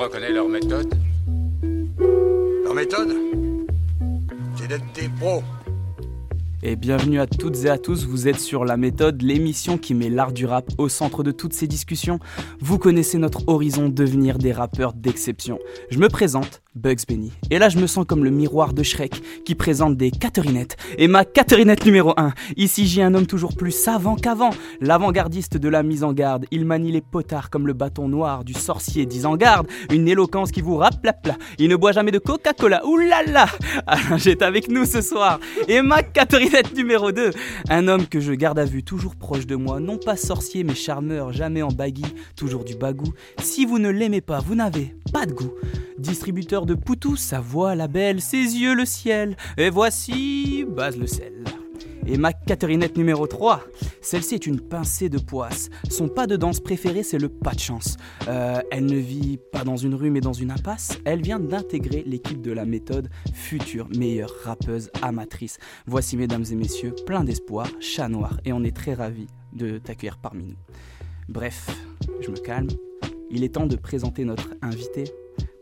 reconnais leur méthode Leur méthode C'est d'être des pros. Et bienvenue à toutes et à tous, vous êtes sur La Méthode, l'émission qui met l'art du rap au centre de toutes ces discussions. Vous connaissez notre horizon, devenir des rappeurs d'exception. Je me présente, Bugs Benny. Et là, je me sens comme le miroir de Shrek qui présente des Catherinettes. Et ma Catherinette numéro 1. Ici, j'ai un homme toujours plus savant qu'avant. L'avant-gardiste de la mise en garde. Il manie les potards comme le bâton noir du sorcier en garde. Une éloquence qui vous rappe la plat. Il ne boit jamais de Coca-Cola. Oulala Alain J'ai avec nous ce soir. Et ma Catherinette numéro 2. Un homme que je garde à vue, toujours proche de moi. Non pas sorcier, mais charmeur. Jamais en baggy. Toujours du bagou. Si vous ne l'aimez pas, vous n'avez pas de goût. Distributeur Poutou, sa voix la belle, ses yeux le ciel. Et voici Base le sel. Et ma Catherinette numéro 3, celle-ci est une pincée de poisse. Son pas de danse préféré, c'est le pas de chance. Euh, elle ne vit pas dans une rue mais dans une impasse. Elle vient d'intégrer l'équipe de la méthode, future meilleure rappeuse amatrice. Voici, mesdames et messieurs, plein d'espoir, chat noir. Et on est très ravis de t'accueillir parmi nous. Bref, je me calme. Il est temps de présenter notre invité.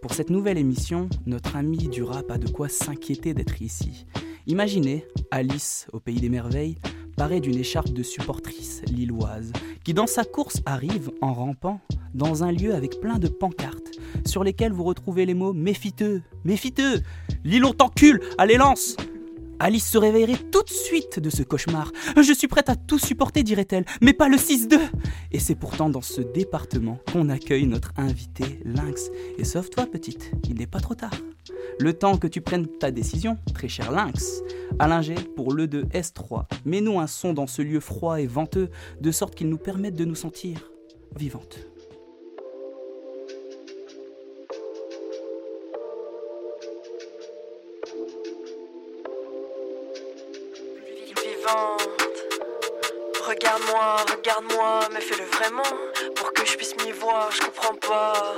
Pour cette nouvelle émission, notre ami du rap a de quoi s'inquiéter d'être ici. Imaginez Alice au pays des merveilles, parée d'une écharpe de supportrice lilloise, qui dans sa course arrive en rampant dans un lieu avec plein de pancartes sur lesquelles vous retrouvez les mots méfiteux, méfiteux, Lille on t'encule, allez lance Alice se réveillerait tout de suite de ce cauchemar. Je suis prête à tout supporter, dirait-elle, mais pas le 6-2 Et c'est pourtant dans ce département qu'on accueille notre invité Lynx. Et sauf toi, petite, il n'est pas trop tard. Le temps que tu prennes ta décision, très cher Lynx. Alain G pour le 2 S3. Mets-nous un son dans ce lieu froid et venteux, de sorte qu'il nous permette de nous sentir vivantes. Regarde-moi, regarde-moi, mais fais-le vraiment pour que je puisse m'y voir, je comprends pas.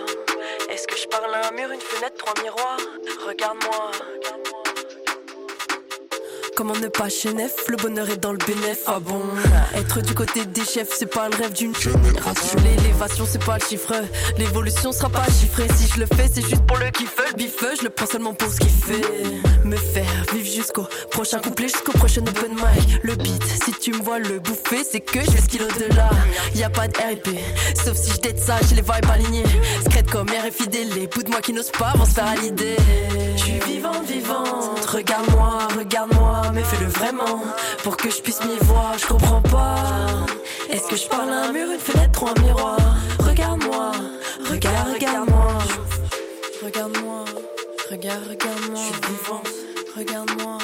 Est-ce que je parle à un mur, une fenêtre, trois miroirs? Regarde-moi. Comment ne pas chenef, le bonheur est dans le bénéf, ah bon? Être du côté des chefs, c'est pas le rêve d'une génération L'élévation, c'est pas le chiffre, l'évolution sera pas chiffrée. Si je le fais, c'est juste pour le kiff, le bif, je le prends seulement pour ce qu'il fait. Me faire vivre jusqu'au prochain couplet, jusqu'au prochain open mic. Le beat, si tu me vois le bouffer, c'est que je qu'il au-delà. Y a pas de RIP, sauf si je ça, j'ai les vibes alignés Secret comme RFI les bouts de moi qui n'osent pas vont se faire à l'idée. Je suis vivante, vivante, regarde-moi, regarde-moi mais fais-le vraiment pour que je puisse m'y voir. Je comprends pas. Est-ce que je parle à un mur, une fenêtre ou un miroir? Regarde-moi, regarde, regarde-moi. Regarde-moi, regarde, regarde-moi. Je suis vivante. Regarde-moi,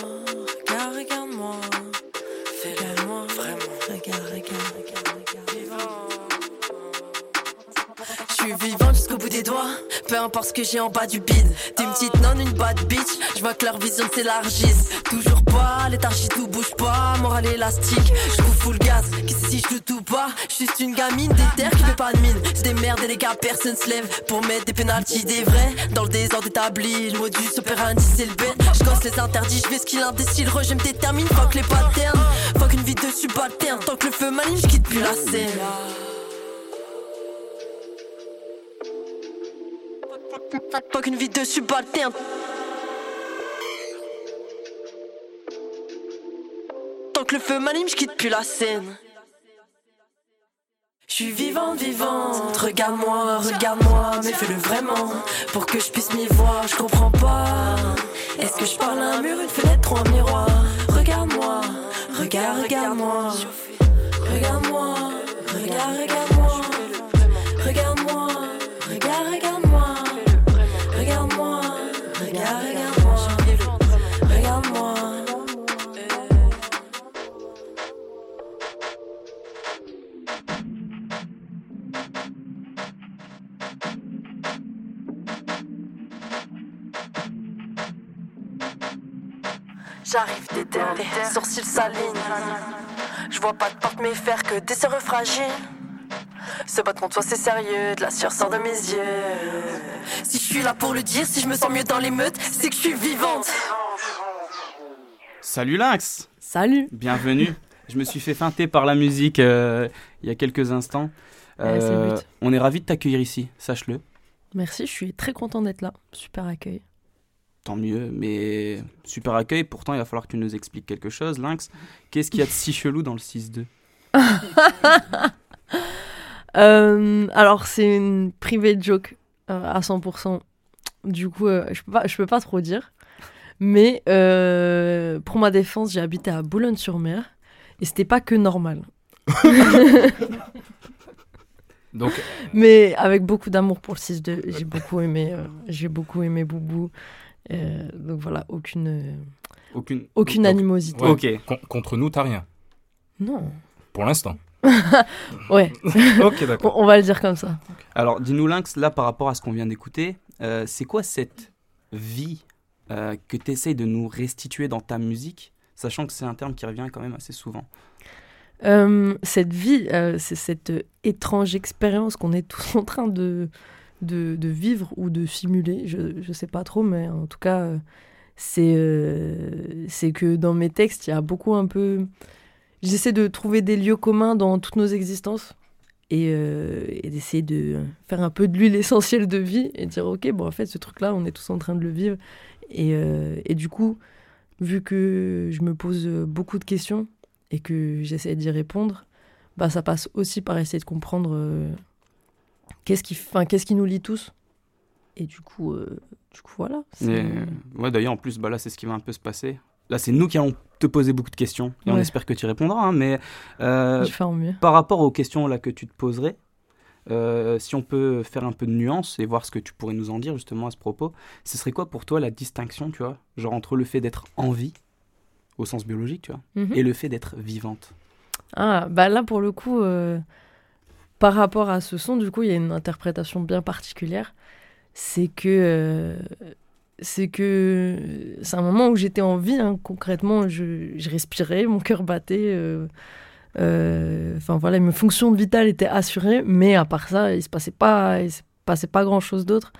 Peu importe ce que j'ai en bas du bide. T'es une petite nonne, une bad bitch. Je vois que leur vision s'élargisse. Toujours pas, léthargie tout bouge pas. Morale élastique, je trouve full gaz. Qu'est-ce si je tout pas? Je suis juste une gamine terres qui fait pas de mine. C'est des merdes et les gars, personne se lève pour mettre des pénalties des vrais. Dans le désordre établi, le modus operandi c'est le bête. Je gosse les interdits, je vais ce qu'il indécile. Je me détermine, fuck les patterns. Fuck une vie de subalterne. Tant que le feu m'anime, je quitte plus la scène. Pas qu'une vie de subalterne. Tant que le feu m'anime, je quitte plus la scène. Je suis vivante, vivante. Regarde-moi, regarde-moi, mais fais-le vraiment. Pour que je puisse m'y voir, je comprends pas. Est-ce que je parle à un mur, une fenêtre ou un miroir? Regarde-moi, regarde, regarde-moi. Regarde-moi, regarde, regarde-moi. Regarde-moi, J'arrive déterré, sourcils s'alignent. Je vois pas de porte mais faire que des serreux fragiles. Se battre contre toi c'est sérieux, de la sueur sort de mes yeux. Si je suis là pour le dire, si je me sens mieux dans l'émeute, c'est que je suis vivante. Salut Lynx Salut Bienvenue. Je me suis fait feinter par la musique euh, il y a quelques instants. Ouais, c'est le but. on est ravis de t'accueillir ici, sache-le. Merci, je suis très content d'être là. Super accueil. Tant mieux, mais super accueil. Pourtant, il va falloir que tu nous expliques quelque chose, Lynx. Qu'est-ce qu'il y a de si chelou dans le 6-2 Euh, alors, c'est une private joke euh, à 100%. Du coup, euh, je peux pas, je peux pas trop dire. Mais euh, pour ma défense, j'ai habité à Boulogne-sur-Mer et c'était pas que normal. Donc, Mais avec beaucoup d'amour pour le 6-2. J'ai beaucoup aimé, euh, j'ai beaucoup aimé Boubou. Euh, donc voilà, aucune, euh, Aucune. aucune animosité. ouais, Ok. con- contre nous, t'as rien. Non. Pour l'instant. Ouais, ok, d'accord. on va le dire comme ça. Alors, dis-nous, Lynx, là, par rapport à ce qu'on vient d'écouter, euh, c'est quoi cette vie euh, que tu essayes de nous restituer dans ta musique, sachant que c'est un terme qui revient quand même assez souvent? Euh, cette vie, euh, c'est cette étrange expérience qu'on est tous en train de, de, vivre ou de simuler. Je ne sais pas trop, mais en tout cas, euh, c'est euh, c'est que dans mes textes, il y a beaucoup un peu... J'essaie de trouver des lieux communs dans toutes nos existences et, euh, et d'essayer de faire un peu de l'huile essentielle de vie et dire, ok, bon, en fait, ce truc-là, on est tous en train de le vivre. Et, et du coup, vu que je me pose beaucoup de questions, et que j'essaie d'y répondre, bah, ça passe aussi par essayer de comprendre qu'est-ce qui, enfin, qu'est-ce qui nous lie tous? Et du coup, euh, du coup voilà. Et, euh, ouais, D'ailleurs, en plus, bah, là, c'est ce qui va un peu se passer. Là, c'est nous qui allons te poser beaucoup de questions et on espère que tu répondras. hein, mais euh, Je fais en mieux. par rapport aux questions là que tu te poserais, euh, si on peut faire un peu de nuance et voir ce que tu pourrais nous en dire justement à ce propos, ce serait quoi pour toi la distinction, tu vois, genre entre le fait d'être en vie, au sens biologique, tu vois, Mhm. et le fait d'être vivante? Ah, bah là, pour le coup, euh, par rapport à ce son, du coup, il y a une interprétation bien particulière. C'est que. euh, c'est que. C'est un moment où j'étais en vie, hein, concrètement, je, respirais, mon cœur battait. euh, euh, Enfin voilà, mes fonctions vitales étaient assurées, mais à part ça, il se passait pas, il se passait pas grand chose d'autre.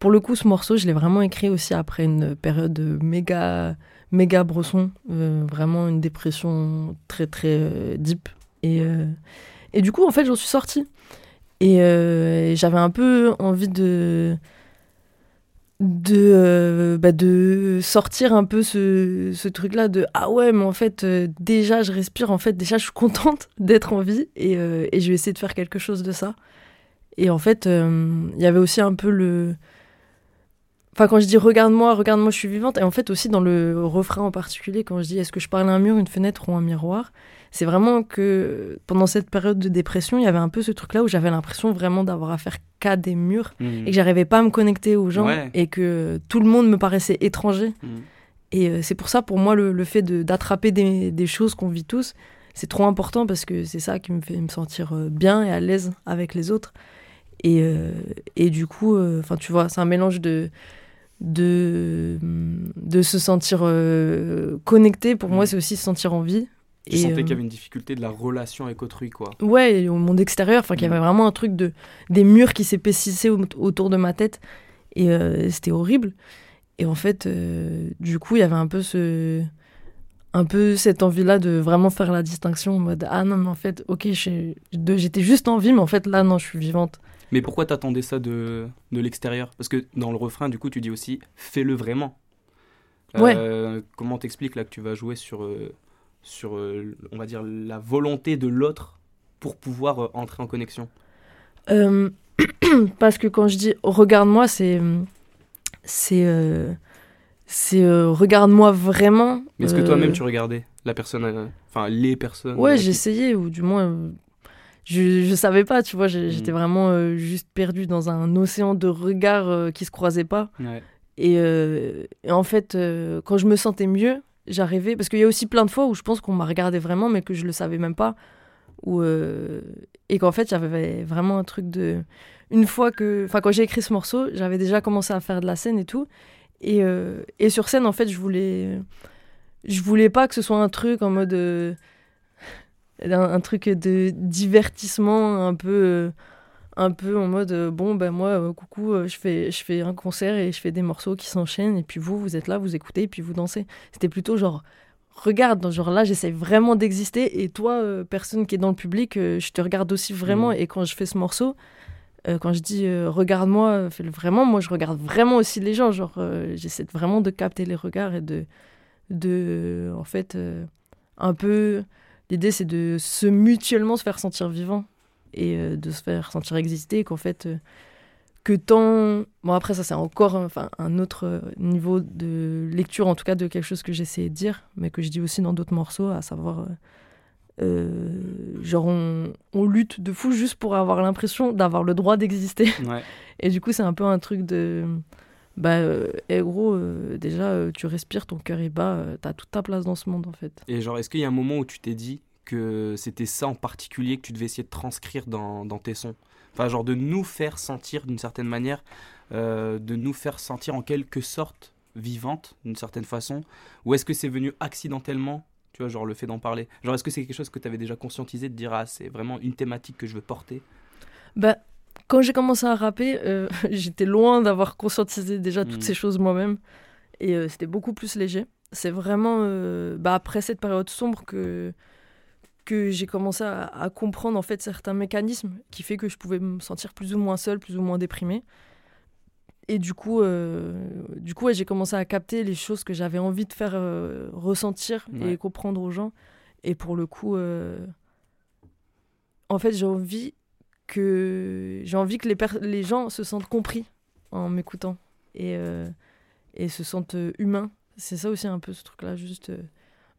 Pour le coup, ce morceau, je l'ai vraiment écrit aussi après une période méga, méga bresson, euh, vraiment une dépression très très euh, deep. Et, et du coup, en fait, j'en suis sortie. Et, euh, j'avais un peu envie de de, euh, bah, sortir un peu ce, truc-là de ah ouais, mais en fait, euh, déjà je respire, en fait, déjà je suis contente d'être en vie et, et je vais essayer de faire quelque chose de ça. Et en fait, il y avait aussi un peu le. Enfin, quand je dis regarde-moi, regarde-moi, je suis vivante, et en fait aussi dans le refrain en particulier, quand je dis est-ce que je parle à un mur, une fenêtre ou un miroir, c'est vraiment que pendant cette période de dépression, il y avait un peu ce truc-là où j'avais l'impression vraiment d'avoir affaire qu'à des murs et que j'arrivais pas à me connecter aux gens Ouais. et que tout le monde me paraissait étranger. Mhm. Et euh, c'est pour ça, pour moi, le, le fait de- d'attraper des, des choses qu'on vit tous, c'est trop important parce que c'est ça qui me fait me sentir euh, bien et à l'aise avec les autres. Et, euh, et du coup, enfin, tu vois, c'est un mélange de, de, de se sentir euh, connecté. Pour moi, Mhm. c'est aussi se sentir en vie. Tu Et, sentais euh, qu'il y avait une difficulté de la relation avec autrui, quoi. Ouais, au monde extérieur, enfin, qu'il y Mm. avait vraiment un truc de des murs qui s'épaississaient au- autour de ma tête et euh, c'était horrible. Et en fait, euh, du coup, il y avait un peu ce un peu cette envie-là de vraiment faire la distinction en mode ah non mais en fait ok j'étais juste en vie mais en fait là non je suis vivante Mais pourquoi t'attendais ça de, de l'extérieur? Parce que dans le refrain, du coup, tu dis aussi fais-le vraiment. Euh, Comment t'expliques là que tu vas jouer sur, sur euh, on va dire, la volonté de l'autre pour pouvoir euh, entrer en connexion Euh, parce que quand je dis regarde-moi c'est c'est euh, c'est euh, regarde-moi vraiment Mais est-ce que toi-même tu regardais la personne, enfin les personnes Ouais, essayé, ou du moins, je, je savais pas, tu vois, j'ai- Mm. j'étais vraiment juste perdue dans un océan de regards qui se croisaient pas. Ouais. Et, et en fait, quand je me sentais mieux, j'arrivais, parce qu'il y a aussi plein de fois où je pense qu'on m'a regardé vraiment, mais que je le savais même pas, ou euh, et qu'en fait, j'avais vraiment un truc de. Une fois que. Enfin, quand j'ai écrit ce morceau, j'avais déjà commencé à faire de la scène et tout. Et, euh, et sur scène, en fait, je voulais. Je voulais pas que ce soit un truc en mode. euh, un, un truc de divertissement un peu. Un peu en mode euh, bon ben moi euh, coucou euh, je fais je fais un concert et je fais des morceaux qui s'enchaînent et puis vous vous êtes là vous écoutez et puis vous dansez c'était plutôt genre regarde genre là j'essaie vraiment d'exister et toi euh, personne qui est dans le public euh, je te regarde aussi vraiment Mhm. et quand je fais ce morceau Euh, quand je dis regarde-moi, fais-le vraiment, moi je regarde vraiment aussi les gens. Genre, j'essaie vraiment de capter les regards et de, de en fait, un peu. L'idée c'est de se mutuellement se faire sentir vivant et euh, de se faire sentir exister. Qu'en fait, euh, que tant. Bon, après, ça c'est encore enfin, un autre euh, niveau de lecture, en tout cas de quelque chose que j'essayais de dire, mais que je dis aussi dans d'autres morceaux, à savoir. euh, genre on, on lutte de fou juste pour avoir l'impression d'avoir le droit d'exister Ouais. et du coup c'est un peu un truc de bah euh, gros euh, déjà euh, tu respires ton cœur est bas t'as toute ta place dans ce monde en fait Et genre, est-ce qu'il y a un moment où tu t'es dit que c'était ça en particulier que tu devais essayer de transcrire dans, dans tes sons. Enfin, genre de nous faire sentir d'une certaine manière, euh, de nous faire sentir en quelque sorte vivante d'une certaine façon. Ou est-ce que c'est venu accidentellement Tu vois, genre le fait d'en parler? Genre, est-ce que c'est quelque chose que tu avais déjà conscientisé de dire, ah, c'est vraiment une thématique que je veux porter? Bah quand j'ai commencé à rapper euh, j'étais loin d'avoir conscientisé déjà toutes Mhm. ces choses moi-même. Et euh, c'était beaucoup plus léger. C'est vraiment euh, bah, après cette période sombre que que j'ai commencé à, à comprendre en fait certains mécanismes qui fait que je pouvais me sentir plus ou moins seule, plus ou moins déprimée. Et du coup, euh, du coup ouais, j'ai commencé à capter les choses que j'avais envie de faire euh, ressentir Ouais. et comprendre aux gens. Et pour le coup, euh, en fait, j'ai envie que j'ai envie que les, les gens se sentent compris en m'écoutant et, et se sentent humains. C'est ça aussi un peu ce truc-là, juste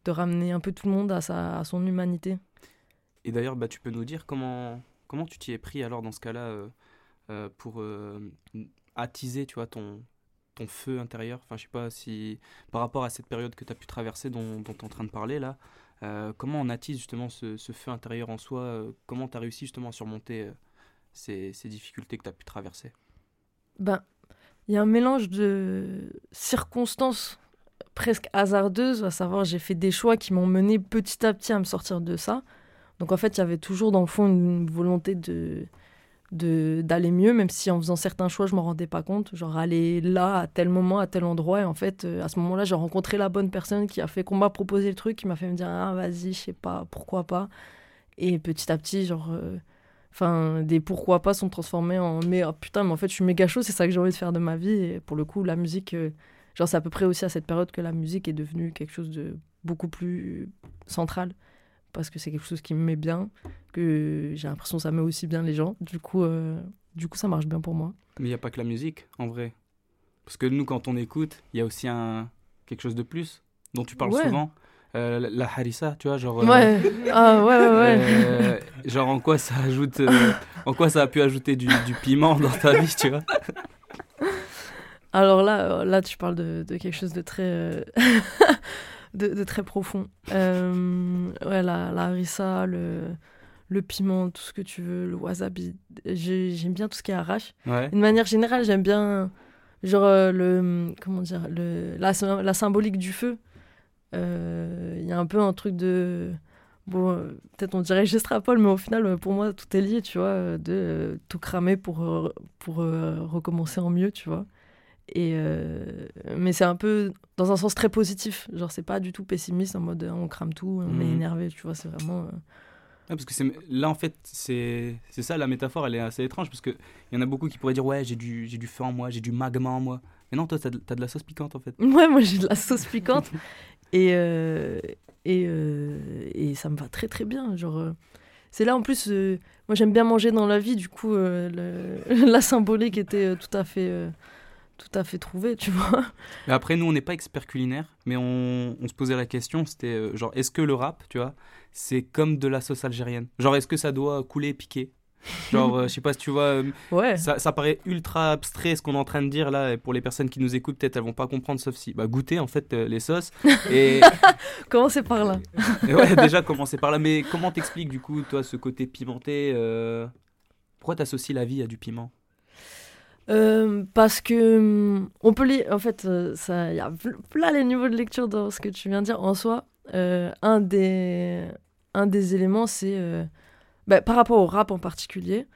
de ramener un peu tout le monde à, sa, à son humanité. Et d'ailleurs, bah, tu peux nous dire comment, comment tu t'y es pris alors dans ce cas-là euh, euh, pour euh, attiser tu vois, ton, ton feu intérieur? Enfin, je sais pas si par rapport à cette période que tu as pu traverser dont, tu es en train de parler là, comment on attise justement ce, ce feu intérieur en soi? Comment tu as réussi justement à surmonter ces, ces difficultés que tu as pu traverser? Ben, il y a un mélange de circonstances presque hasardeuses, à savoir j'ai fait des choix qui m'ont mené petit à petit à me sortir de ça. Donc en fait, il y avait toujours dans le fond une volonté de de- d'aller mieux, même si en faisant certains choix, je m'en rendais pas compte. Genre aller là, à tel moment, à tel endroit. Et en fait, euh, à ce moment-là, j'ai rencontré la bonne personne qui a fait, qu'on m'a proposé le truc, qui m'a fait me dire, ah vas-y, je sais pas, pourquoi pas. Et petit à petit, genre, euh, enfin, des pourquoi pas sont transformés en, mais oh, putain, mais en fait, je suis méga chaud, c'est ça que j'ai envie de faire de ma vie. Et pour le coup, la musique, euh, genre, c'est à peu près aussi à cette période que la musique est devenue quelque chose de beaucoup plus central. Parce que c'est quelque chose qui me met bien, que j'ai l'impression que ça met aussi bien les gens. Du coup, euh, du coup ça marche bien pour moi. Mais il n'y a pas que la musique en vrai. Parce que nous, quand on écoute, il y a aussi un, quelque chose de plus dont tu parles Ouais. souvent. Euh, la- la harissa, tu vois, genre. euh, Ouais, ah, ouais, ouais, ouais. Genre en quoi ça ajoute en quoi ça a pu ajouter du, du piment dans ta vie tu vois? Alors là, euh, là, tu parles de, de quelque chose de très, euh, de, de très profond. Euh, ouais, la, la harissa, le, le piment, tout ce que tu veux, le wasabi. J'ai- J'aime bien tout ce qui est arrache. ouais D'une manière générale, j'aime bien, genre, euh, le, comment dire, le, la, sy- la symbolique du feu. Euh, Il y a un peu un truc de. Bon, peut-être on dirait que j'extrapole, mais au final, pour moi, tout est lié, tu vois, de euh, tout cramer pour, pour recommencer en mieux, tu vois. Et euh, mais c'est un peu dans un sens très positif. Genre, c'est pas du tout pessimiste en mode on crame tout, on est Mhm. énervé, tu vois. C'est vraiment. euh, Ouais, parce que c'est là en fait c'est c'est ça la métaphore elle est assez étrange parce que il y en a beaucoup qui pourraient dire ouais j'ai du j'ai du feu en moi j'ai du magma en moi mais non toi t'as de, t'as de la sauce piquante en fait Ouais, moi j'ai de la sauce piquante et, euh, et, et ça me va très très bien. Genre, c'est là en plus, moi j'aime bien manger dans la vie, du coup le- la symbolique était tout à fait, tout à fait trouvée, tu vois. mais après nous on n'est pas experts culinaires mais on, on se posait la question c'était euh, genre est-ce que le rap tu vois c'est comme de la sauce algérienne? Genre est-ce que ça doit couler et piquer? Genre euh, je sais pas si tu vois euh, Ouais. Ça, ça paraît ultra abstrait ce qu'on est en train de dire là, et pour les personnes qui nous écoutent, peut-être elles vont pas comprendre, sauf si bah, goûter en fait les sauces. Et, Commencez par là. ouais, déjà commencer par là. Mais comment t'expliques du coup, toi, ce côté pimenté Pourquoi t'associes la vie à du piment? Euh, parce que hum, on peut lire, en fait, euh, il y a pl- plein les niveaux de lecture dans ce que tu viens de dire. En soi, euh, un des, un des éléments, c'est euh, bah, par rapport au rap en particulier.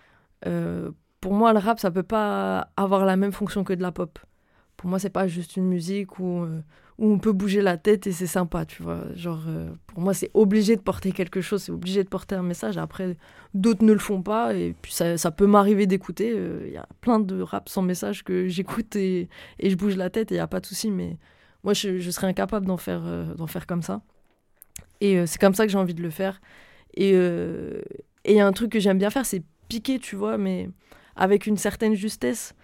pour moi, le rap, ça peut pas avoir la même fonction que de la pop. Pour moi, c'est pas juste une musique où, euh, où on peut bouger la tête et c'est sympa, tu vois. Genre, euh, pour moi, c'est obligé de porter quelque chose, c'est obligé de porter un message. Après, d'autres ne le font pas et puis ça, ça peut m'arriver d'écouter. Il y a plein de rap sans message que j'écoute et, et, je bouge la tête et il n'y a pas de souci, mais moi, je, serais incapable d'en faire, d'en faire comme ça. Et c'est comme ça que j'ai envie de le faire. Et il y a un truc que j'aime bien faire, c'est piquer, tu vois, mais avec une certaine justesse.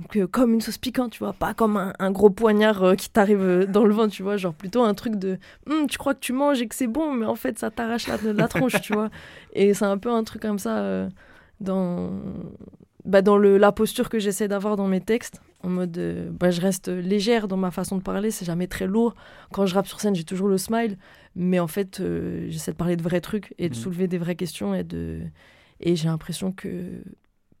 Donc euh, comme une sauce piquante, tu vois, pas comme un, gros poignard euh, qui t'arrive euh, dans le ventre, tu vois, genre plutôt un truc de hum, tu crois que tu manges et que c'est bon, mais en fait ça t'arrache la, la tronche, tu vois. Et c'est un peu un truc comme ça dans, bah, dans le, la posture que j'essaie d'avoir dans mes textes, en mode bah, je reste légère dans ma façon de parler, c'est jamais très lourd. Quand je rappe sur scène, j'ai toujours le smile, mais en fait j'essaie de parler de vrais trucs et de mmh. soulever des vraies questions et de et j'ai l'impression que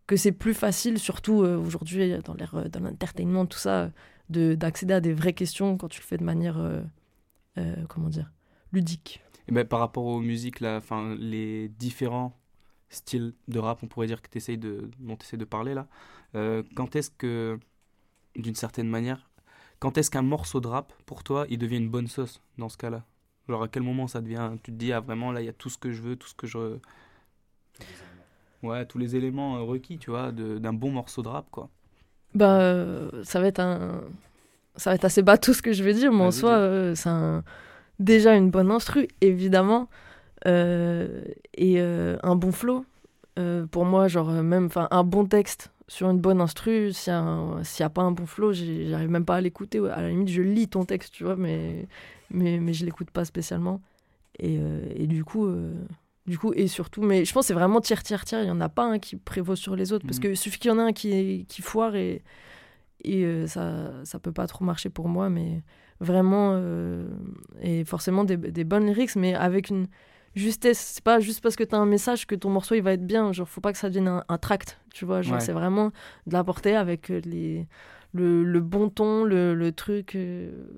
que c'est plus facile, surtout euh, aujourd'hui dans l'ère euh, de l'entertainment, tout ça, de, d'accéder à des vraies questions quand tu le fais de manière, euh, comment dire, ludique. Et ben, par rapport aux musiques, là, les différents styles de rap, on pourrait dire que tu de, dont tu essaies de parler là, quand est-ce que, d'une certaine manière, quand est-ce qu'un morceau de rap, pour toi, il devient une bonne sauce dans ce cas-là? Genre à quel moment ça devient, tu te dis, ah vraiment là, il y a tout ce que je veux, tout ce que je ouais, tous les éléments euh, requis, tu vois, d'un bon morceau de rap, quoi. Bah, euh, ça va être un. Ça va être assez bateau ce que je veux dire, mais en soi, euh, c'est déjà une bonne instru, évidemment, et un bon flow. pour moi, genre, même un bon texte sur une bonne instru, s'il n'y a, pas un bon flow, j'arrive même pas à l'écouter. À la limite, je lis ton texte, tu vois, mais, mais, mais je l'écoute pas spécialement. Et, et du coup, du coup, et surtout, mais je pense que c'est vraiment tiers, tiers, tiers. Il n'y en a pas un qui prévaut sur les autres. Parce mm. qu'il suffit qu'il y en ait un qui, qui foire et, et euh, ça ça peut pas trop marcher pour moi. Mais vraiment, euh, et forcément des, des, bonnes lyrics, mais avec une justesse. C'est pas juste parce que tu as un message que ton morceau il va être bien. Genre, faut pas que ça devienne un, tract. Tu vois, genre, c'est vraiment de l'apporter avec euh, les. Le, le, bon ton, le, le truc,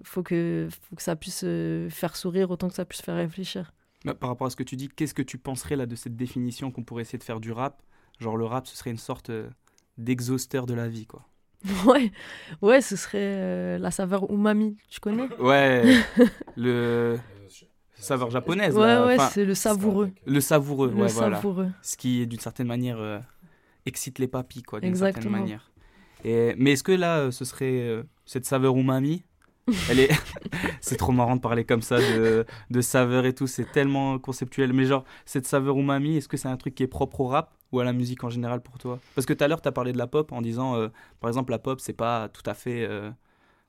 faut, que, faut que ça puisse faire sourire autant que ça puisse faire réfléchir. Bah, par rapport à ce que tu dis, qu'est-ce que tu penserais là de cette définition qu'on pourrait essayer de faire du rap? Genre le rap, ce serait une sorte euh, d'exhausteur de la vie, quoi. Ouais, ouais, ce serait euh, la saveur umami, tu connais? Ouais, le saveur japonaise. Ouais, ouais, c'est le savoureux. Le savoureux, le ouais, savoureux. Voilà. Ce qui, d'une certaine manière, euh, excite les papilles, quoi, d'une certaine manière. Et, mais est-ce que là, ce serait cette saveur umami elle est, c'est trop marrant de parler comme ça de, de saveur et tout. C'est tellement conceptuel. Mais genre, cette saveur umami, est-ce que c'est un truc qui est propre au rap ou à la musique en général pour toi? Parce que tout à l'heure, tu as parlé de la pop en disant, euh, par exemple, la pop, c'est pas tout à fait, euh,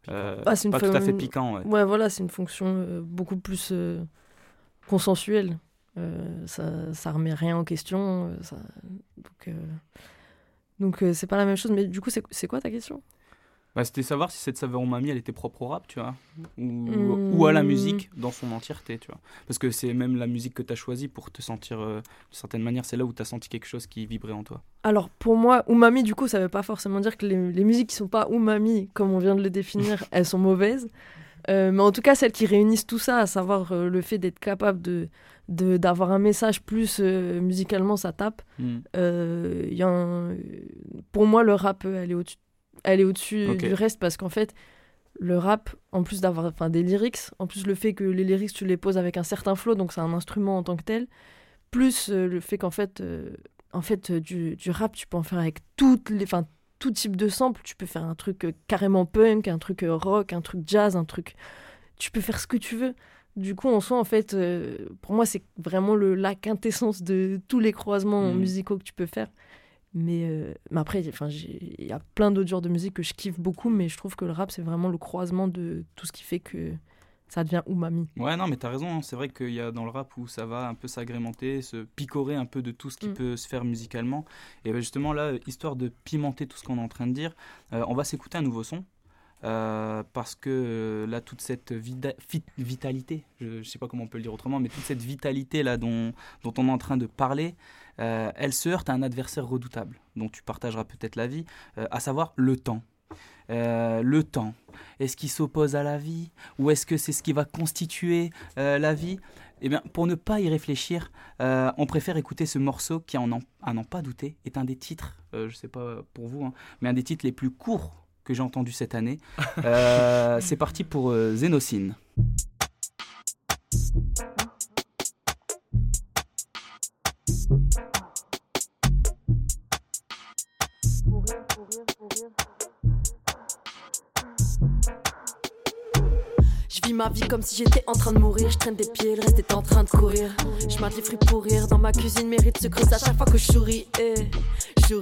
euh ah, pas tout à fait piquant. Ouais, ouais voilà, c'est une fonction euh, beaucoup plus consensuelle. ça, ça remet rien en question. Ça... Donc, donc c'est pas la même chose. Mais du coup, c'est quoi ta question? Bah, c'était savoir si cette saveur umami elle était propre au rap, tu vois, ou, ou, à la hmm. musique dans son entièreté, tu vois. Parce que c'est même la musique que tu as choisie pour te sentir euh, d'une certaine manière, c'est là où tu as senti quelque chose qui vibrait en toi. Alors pour moi, umami, du coup, ça veut pas forcément dire que les, les musiques qui sont pas umami, comme on vient de le définir, elles sont mauvaises. Euh, mais en tout cas, celles qui réunissent tout ça, à savoir euh, le fait d'être capable de d'avoir un message plus musicalement ça tape hmm. y a un... pour moi le rap elle est au-dessus elle est au-dessus du reste parce qu'en fait, le rap, en plus d'avoir enfin, des lyrics, en plus le fait que les lyrics, tu les poses avec un certain flow, donc c'est un instrument en tant que tel, plus euh, le fait qu'en fait, euh, en fait euh, du, du, rap, tu peux en faire avec toutes les, enfin, tout type de sample. Tu peux faire un truc carrément punk, un truc rock, un truc jazz, un truc. Tu peux faire ce que tu veux. Du coup, en soi, en fait, pour moi, c'est vraiment le, la quintessence de tous les croisements mmh. musicaux que tu peux faire. Mais, euh, mais après, il y a plein d'autres genres de musique que je kiffe beaucoup, mais je trouve que le rap, c'est vraiment le croisement de tout ce qui fait que ça devient umami. Ouais, non, mais t'as raison. Hein. C'est vrai qu'il y a dans le rap où ça va un peu s'agrémenter, se picorer un peu de tout ce qui mm. peut se faire musicalement. Et ben justement, là, histoire de pimenter tout ce qu'on est en train de dire, euh, on va s'écouter un nouveau son. Euh, parce que là, toute cette vitalité, je ne sais pas comment on peut le dire autrement, mais toute cette vitalité là dont, dont on est en train de parler, euh, elle se heurte à un adversaire redoutable, dont tu partageras peut-être la vie, euh, à savoir le temps. Euh, le temps, est-ce qu'il s'oppose à la vie ou est-ce que c'est ce qui va constituer la vie? Eh bien, pour ne pas y réfléchir, on préfère écouter ce morceau qui, en à n'en pas douter, est un des titres, je ne sais pas pour vous, hein, mais un des titres les plus courts que j'ai entendu cette année. C'est parti pour Zénocine. Ma vie comme si j'étais en train de mourir. Je traîne des pieds, le reste est en train de courir. Je les fruits pour rire. Dans ma cuisine, mérite se creuse à chaque fois que je souris. Eh. Je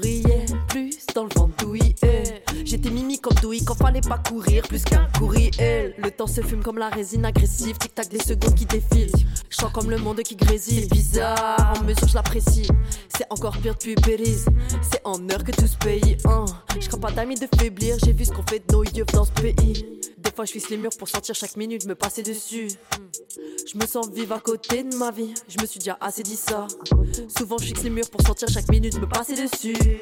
plus dans le vent douille. Eh. J'étais mimi comme douille quand fallait pas courir. Plus qu'un courriel. Le temps se fume comme la résine agressive. Tic-tac des secondes qui défilent. Je sens comme le monde qui grésille. Bizarre, en mesure je l'apprécie. C'est encore pire depuis Belize. C'est en heure que tout se paye. Hein. Je crains pas d'amis de faiblir. J'ai vu ce qu'on fait de nos yeux dans ce pays. Des fois, je fixe les murs pour sentir chaque minute me passer dessus. Je me sens vivre à côté de ma vie. Je me suis déjà assez dit ça. Souvent, je fixe les murs pour sentir chaque minute me passer dessus.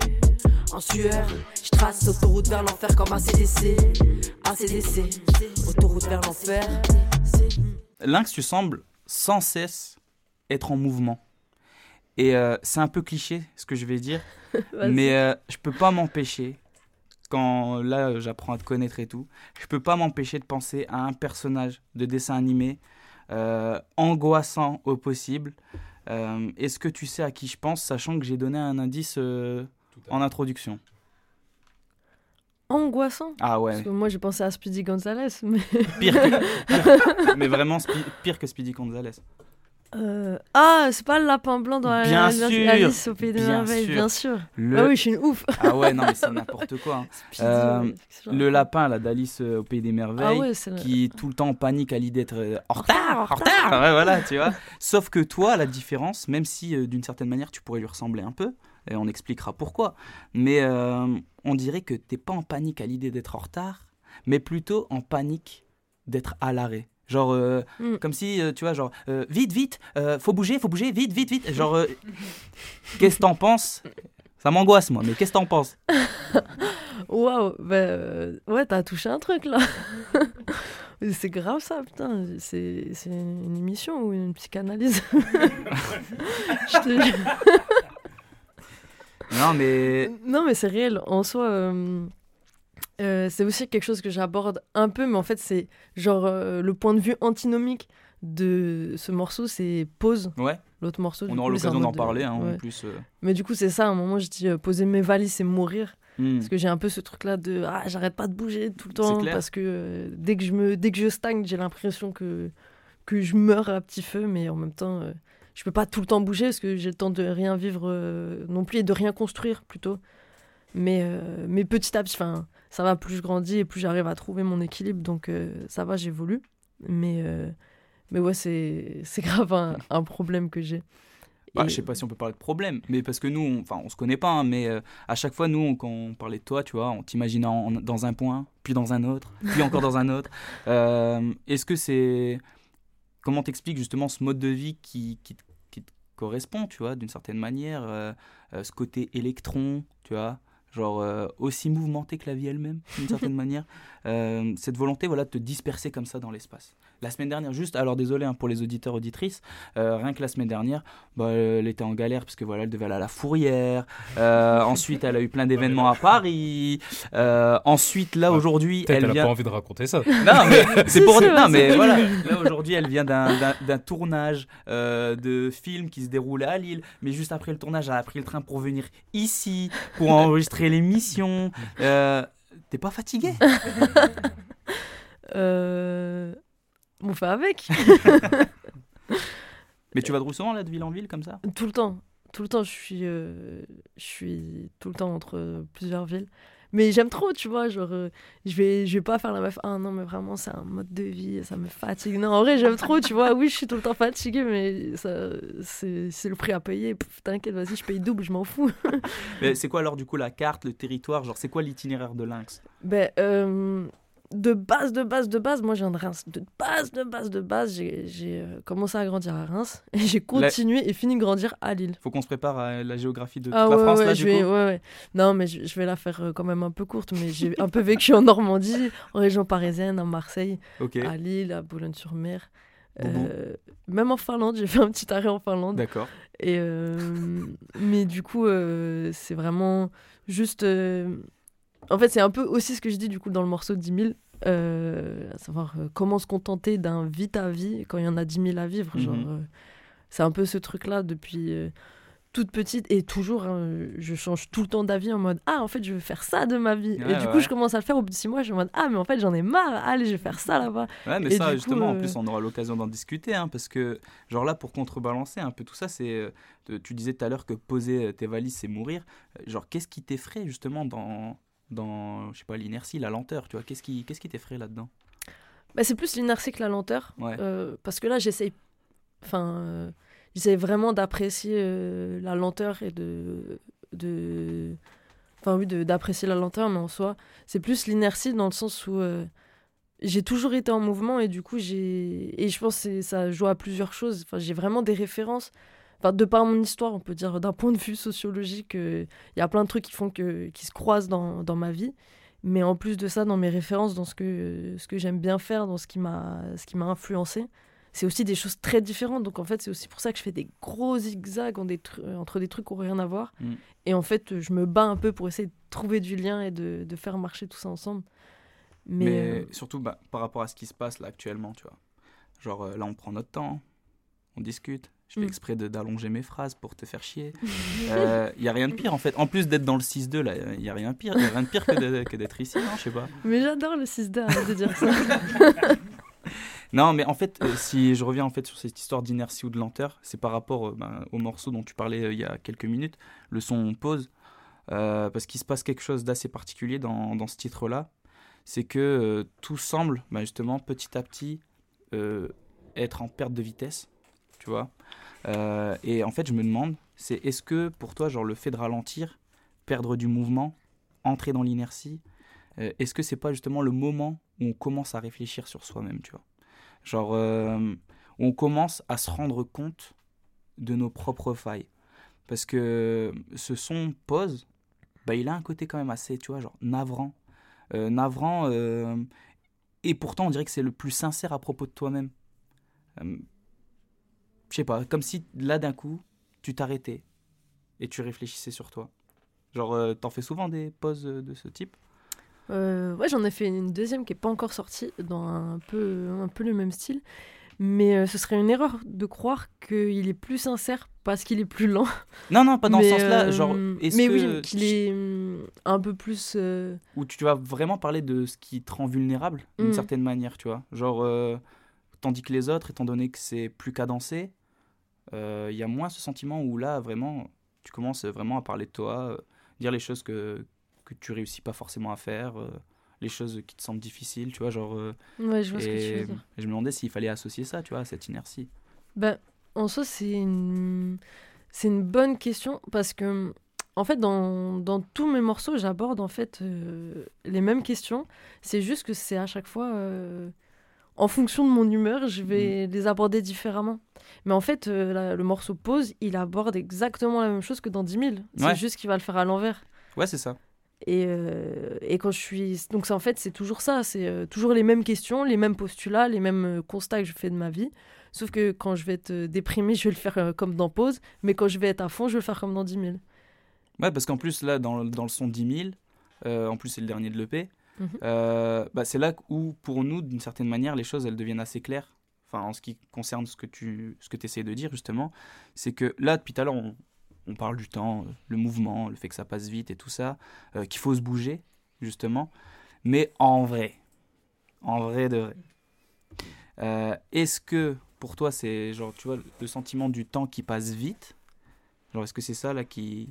En sueur, je trace autoroute vers l'enfer comme ACDC. ACDC, autoroute vers l'enfer. Lynx, tu sembles sans cesse être en mouvement. Et euh, c'est un peu cliché ce que je vais dire, mais euh, je peux pas m'empêcher, quand là j'apprends à te connaître et tout, je peux pas m'empêcher de penser à un personnage de dessin animé euh, angoissant au possible. Euh, Est-ce que tu sais à qui je pense, sachant que j'ai donné un indice euh, en introduction? Angoissant. Ah Parce ouais, que moi, j'ai pensé à Speedy Gonzalez, mais. pire que, pire- mais vraiment pire que Speedy Gonzalez. Euh, Ah, c'est pas le lapin blanc dans la- Bien la- sûr, Alice au pays des merveilles, bien sûr. Le... Ah oui, je suis une ouf. Ah ouais, non mais c'est n'importe quoi. hein. Euh, Le lapin là d'Alice euh, au pays des merveilles. Ah ouais, qui est tout le temps en panique à l'idée d'être en retard, en en retard. Ouais, voilà, tu vois. Sauf que toi, la différence, même si euh, d'une certaine manière tu pourrais lui ressembler un peu, et on expliquera pourquoi, mais euh, on dirait que t'es pas en panique à l'idée d'être en retard, mais plutôt en panique d'être à l'arrêt. Genre, euh, Mm. comme si, euh, tu vois, genre, euh, vite, vite, faut bouger, faut bouger, vite, vite, vite. Genre, qu'est-ce que t'en penses? Ça m'angoisse, moi, mais qu'est-ce que t'en penses? Waouh, bah, ouais, t'as touché un truc là. c'est grave ça, putain. C'est c'est une émission ou une psychanalyse Je te jure. Non, mais. Non, mais c'est réel. En soi, euh, euh, c'est aussi quelque chose que j'aborde un peu, mais en fait, c'est genre euh, le point de vue antinomique de ce morceau, c'est pause. Ouais, L'autre morceau, on aura c'est l'occasion d'en de- parler, hein, en plus. Mais du coup, c'est ça. À un moment, je dis poser mes valises et mourir. Hmm. Parce que j'ai un peu ce truc-là de ah, j'arrête pas de bouger tout le temps. Parce que dès, que je me, dès que je stagne, j'ai l'impression que, que je meurs à petit feu. Mais en même temps, euh, je peux pas tout le temps bouger parce que j'ai le temps de rien vivre euh, non plus et de rien construire plutôt. Mais, euh, mais petit à petit, 'fin, ça va, plus je grandis et plus j'arrive à trouver mon équilibre. Donc euh, ça va, j'évolue. Mais, euh, mais ouais, c'est c'est grave un, un problème que j'ai. Bah, je sais pas si on peut parler de problème, mais parce que nous, on, enfin, on se connaît pas, hein, mais euh, à chaque fois, nous, on- quand on parlait de toi, tu vois, on t'imaginait dans un point, puis dans un autre, puis encore dans un autre. Euh, Est-ce que c'est. Comment t'expliques justement ce mode de vie qui, qui te correspond, tu vois, d'une certaine manière euh, euh, Ce côté électron, tu vois Genre euh, aussi mouvementé que la vie elle-même, d'une certaine manière. Cette volonté, voilà, de te disperser comme ça dans l'espace. La semaine dernière, juste, alors désolé hein, pour les auditeurs auditrices, euh, rien que la semaine dernière, bah, elle était en galère parce que voilà, elle devait aller à la fourrière. Euh, ensuite, elle a eu plein d'événements à Paris. Euh, ensuite, là aujourd'hui, elle elle a pas envie de raconter ça. Non, mais c'est pour. si, non, mais voilà. Là aujourd'hui, elle vient d'un- tournage euh, de film qui se déroulait à Lille. Mais juste après le tournage, elle a pris le train pour venir ici pour enregistrer l'émission. Euh, T'es pas fatigué Euh, On fait avec. Mais tu vas de souvent là de ville en ville comme ça? Tout le temps. Tout le temps, je suis, euh, je suis tout le temps entre plusieurs villes. Mais j'aime trop, tu vois, genre, euh, je vais, je vais pas faire la meuf, ah non, mais vraiment, c'est un mode de vie, ça me fatigue. Non, en vrai, j'aime trop, tu vois, oui, je suis tout le temps fatiguée, mais ça, c'est, c'est le prix à payer. T'inquiète, vas-y, je paye double, je m'en fous. Mais c'est quoi alors du coup la carte, le territoire? Genre c'est quoi l'itinéraire de Lynx? Ben, euh, de base, de base, de base, moi, je viens de Reims. De base, de base, de base, j'ai, euh, commencé à grandir à Reims et j'ai continué et fini de grandir à Lille. Faut qu'on se prépare à la géographie de toute Ah la ouais, France ouais, là je du vais, coup ouais. Non, mais je, je vais la faire euh, quand même un peu courte. Mais j'ai un peu vécu en Normandie, en région parisienne, à Marseille, à Lille, à Boulogne-sur-Mer. Euh, même en Finlande, j'ai fait un petit arrêt en Finlande. d'accord. Et euh, mais du coup, euh, c'est vraiment juste. en fait, c'est un peu aussi ce que je dis du coup dans le morceau de 10 000, euh, à savoir euh, comment se contenter d'un vite à vie quand il y en a 10 000 à vivre. Genre, Mhm. euh, c'est un peu ce truc-là depuis toute petite et toujours, hein, je change tout le temps d'avis en mode Ah, en fait, je veux faire ça de ma vie. et Ouais, du coup, je commence à le faire au bout de 6 mois, je suis en mode Ah, mais en fait, j'en ai marre, allez, je vais faire ça là-bas. Ouais, mais Et ça, coup, justement, en plus, on aura l'occasion d'en discuter, hein, parce que, genre là, pour contrebalancer un peu tout ça, c'est, tu disais tout à l'heure que poser tes valises, c'est mourir. Genre, qu'est-ce qui t'effraie, justement, dans, dans, je sais pas, l'inertie, la lenteur, tu vois Qu'est-ce qui, qu'est-ce qui t'effraie là-dedans? Bah, c'est plus l'inertie que la lenteur. Ouais. Euh, parce que là, j'essaye. Enfin, euh, j'essaye vraiment d'apprécier euh, la lenteur et de. de... Enfin, oui, d'apprécier la lenteur, mais en soi, c'est plus l'inertie dans le sens où j'ai toujours été en mouvement et du coup, j'ai. Et je pense que ça joue à plusieurs choses. Enfin, j'ai vraiment des références. Enfin, de par mon histoire, on peut dire d'un point de vue sociologique, euh, il y a plein de trucs qui font que qui se croisent dans, dans ma vie. Mais en plus de ça, dans mes références, dans ce que, ce que j'aime bien faire, dans ce qui m'a ce qui m'a influencé, c'est aussi des choses très différentes. Donc en fait, c'est aussi pour ça que je fais des gros zigzags en des tru- entre des trucs qui n'ont rien à voir. Mm. Et en fait, je me bats un peu pour essayer de trouver du lien et de, de faire marcher tout ça ensemble. Mais, Mais, euh, surtout, bah, par rapport à ce qui se passe là actuellement, tu vois. Genre, euh, là, on prend notre temps, on discute. Je fais Mm. exprès d'allonger mes phrases pour te faire chier. Il y a rien de pire, en fait. En plus d'être dans le 6-2, là, il y a rien de pire, y a rien de pire que d'être ici, non Je sais pas. mais j'adore le 6D, arrête de dire ça. Non, mais en fait, euh, si je reviens en fait sur cette histoire d'inertie ou de lenteur, c'est par rapport euh, ben, au morceau dont tu parlais euh, il y a quelques minutes, le son pause, euh, parce qu'il se passe quelque chose d'assez particulier dans, dans ce titre-là, c'est que euh, tout semble ben, justement petit à petit euh, être en perte de vitesse, tu vois. Euh, et en fait, je me demande, c'est est-ce que pour toi, genre le fait de ralentir, perdre du mouvement, entrer dans l'inertie, euh, est-ce que c'est pas justement le moment où on commence à réfléchir sur soi-même, tu vois? Genre, euh, on commence à se rendre compte de nos propres failles. Parce que ce son pause, bah, il a un côté quand même assez, tu vois, genre navrant. Euh, navrant, et pourtant on dirait que c'est le plus sincère à propos de toi-même. Je sais pas, comme si là d'un coup, tu t'arrêtais et tu réfléchissais sur toi. Genre, euh, t'en fais souvent des pauses de ce type? Euh, ouais, j'en ai fait une deuxième qui est pas encore sortie, dans un peu, un peu le même style. Mais euh, ce serait une erreur de croire qu'il est plus sincère parce qu'il est plus lent. Non, non, pas dans Mais, ce sens-là. Genre, est-ce mais que oui, qu'il est hum, un peu plus. où tu vas vraiment parler de ce qui te rend vulnérable d'une Mm. certaine manière, tu vois? Genre, tandis que les autres, étant donné que c'est plus cadencé, il y a moins ce sentiment où là, vraiment, tu commences vraiment à parler de toi, euh, dire les choses que, que tu réussis pas forcément à faire, euh, les choses qui te semblent difficiles, tu vois. Genre, euh, Ouais, je vois ce que tu et, veux dire. et je me demandais s'il fallait associer ça, tu vois, à cette inertie. Ben, en soi, c'est une... c'est une bonne question parce que, en fait, dans, dans tous mes morceaux, j'aborde en fait euh, les mêmes questions. C'est juste que c'est à chaque fois, euh, en fonction de mon humeur, je vais les aborder différemment. Mais en fait, euh, la- le morceau Pause, il aborde exactement la même chose que dans 10 000. C'est Ouais. juste qu'il va le faire à l'envers. Ouais, c'est ça. Et, euh, et quand je suis. Donc, en fait, c'est toujours ça. C'est euh, toujours les mêmes questions, les mêmes postulats, les mêmes constats que je fais de ma vie. Sauf que quand je vais être déprimé, je vais le faire comme dans Pause. Mais quand je vais être à fond, je vais le faire comme dans 10 000. Ouais, parce qu'en plus, là, dans, dans le son 10 000, euh, en plus, c'est le dernier de l'EP, Mhm. euh, bah, c'est là où, pour nous, d'une certaine manière, les choses, elles deviennent assez claires. Enfin, en ce qui concerne ce que tu ce que essaies de dire, justement, c'est que là, depuis tout à l'heure, on, on parle du temps, euh, le mouvement, le fait que ça passe vite et tout ça, euh, qu'il faut se bouger, justement. Mais en vrai, en vrai de vrai, est-ce que pour toi, c'est genre, tu vois, le sentiment du temps qui passe vite Genre, est-ce que c'est ça, là, qui,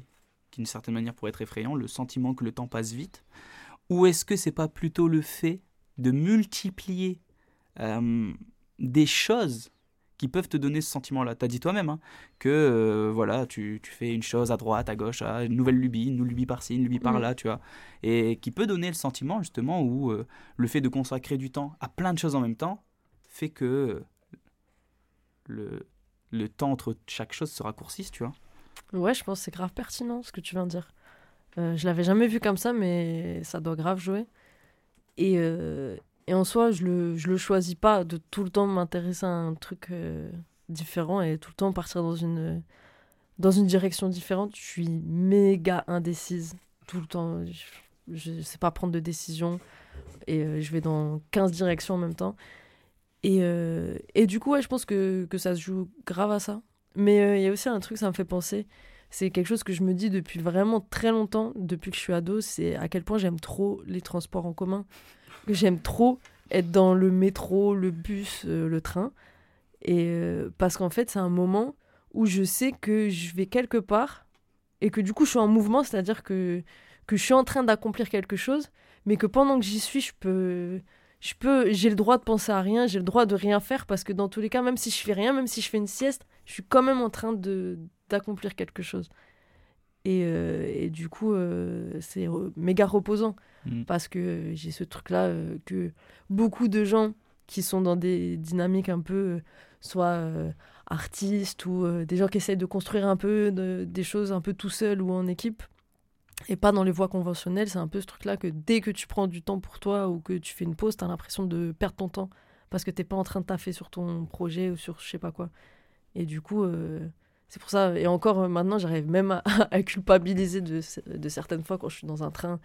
qui d'une certaine manière pourrait être effrayant, le sentiment que le temps passe vite Ou est-ce que c'est pas plutôt le fait de multiplier euh, des choses qui peuvent te donner ce sentiment-là? Tu as dit toi-même hein, que euh, voilà, tu, tu fais une chose à droite, à gauche, à une nouvelle lubie, une lubie par-ci, une lubie par-là, tu vois. Et qui peut donner le sentiment justement où euh, le fait de consacrer du temps à plein de choses en même temps fait que le, le temps entre chaque chose se raccourcisse, tu vois. Ouais, je pense que c'est grave pertinent ce que tu viens de dire. Euh, je l'avais jamais vu comme ça, mais ça doit grave jouer. Et, euh, et en soi, je le, je le choisis pas de tout le temps m'intéresser à un truc euh, différent et tout le temps partir dans une, dans une direction différente. Je suis méga indécise tout le temps. Je- je sais pas prendre de décision et euh, je vais dans 15 directions en même temps. Et, et du coup, ouais, je pense que, que ça se joue grave à ça. Mais il y a aussi un truc, ça me fait penser. C'est quelque chose que je me dis depuis vraiment très longtemps, depuis que je suis ado, c'est à quel point j'aime trop les transports en commun. Que j'aime trop être dans le métro, le bus, euh, le train. Et euh, parce qu'en fait, c'est un moment où je sais que je vais quelque part et que du coup, je suis en mouvement, c'est-à-dire que, que je suis en train d'accomplir quelque chose, mais que pendant que j'y suis, je peux. Je peux, j'ai le droit de penser à rien, j'ai le droit de rien faire parce que dans tous les cas, même si je fais rien, même si je fais une sieste, je suis quand même en train de d'accomplir quelque chose. Et, euh, et du coup, euh, c'est re- méga reposant Mm. parce que euh, j'ai ce truc-là euh, que beaucoup de gens qui sont dans des dynamiques un peu, soit artistes ou des gens qui essayent de construire un peu de- des choses un peu tout seul ou en équipe, et pas dans les voies conventionnelles, c'est un peu ce truc-là que dès que tu prends du temps pour toi ou que tu fais une pause, t'as l'impression de perdre ton temps parce que t'es pas en train de taffer sur ton projet ou sur je sais pas quoi. Et du coup, c'est pour ça. Et encore euh, maintenant, j'arrive même à, à culpabiliser de, de certaines fois quand je suis dans un train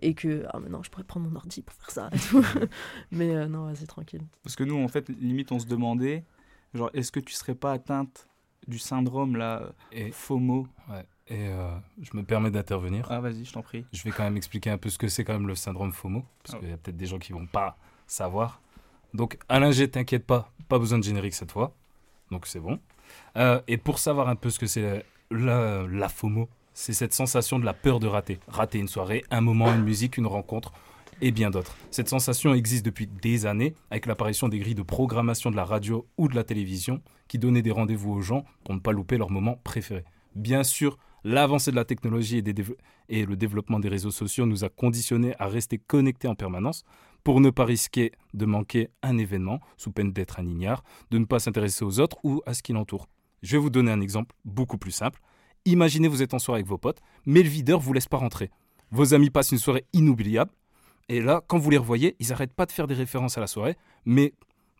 et que ah mais non, je pourrais prendre mon ordi pour faire ça. et tout. mais euh, non, vas-y tranquille. Parce que nous, en fait, limite, on se demandait, genre, est-ce que tu serais pas atteinte du syndrome, là, Et, FOMO? Ouais, et euh, je me permets d'intervenir. Ah, vas-y, je t'en prie. Je vais quand même expliquer un peu ce que c'est quand même le syndrome FOMO, parce Ah. qu'il y a peut-être des gens qui vont pas savoir. Donc, Alain G, t'inquiète pas, pas besoin de générique cette fois. Donc, c'est bon. Euh, et pour savoir un peu ce que c'est la, FOMO, c'est cette sensation de la peur de rater. Rater une soirée, un moment, une musique, une rencontre et bien d'autres. Cette sensation existe depuis des années avec l'apparition des grilles de programmation de la radio ou de la télévision qui donnaient des rendez-vous aux gens pour ne pas louper leur moment préféré. Bien sûr, l'avancée de la technologie et le développement des réseaux sociaux nous a conditionnés à rester connectés en permanence pour ne pas risquer de manquer un événement sous peine d'être un ignare, de ne pas s'intéresser aux autres ou à ce qui l'entoure. Je vais vous donner un exemple beaucoup plus simple. Imaginez vous êtes en soirée avec vos potes, mais le videur vous laisse pas rentrer. Vos amis passent une soirée inoubliable, et là, quand vous les revoyez, ils n'arrêtent pas de faire des références à la soirée, mais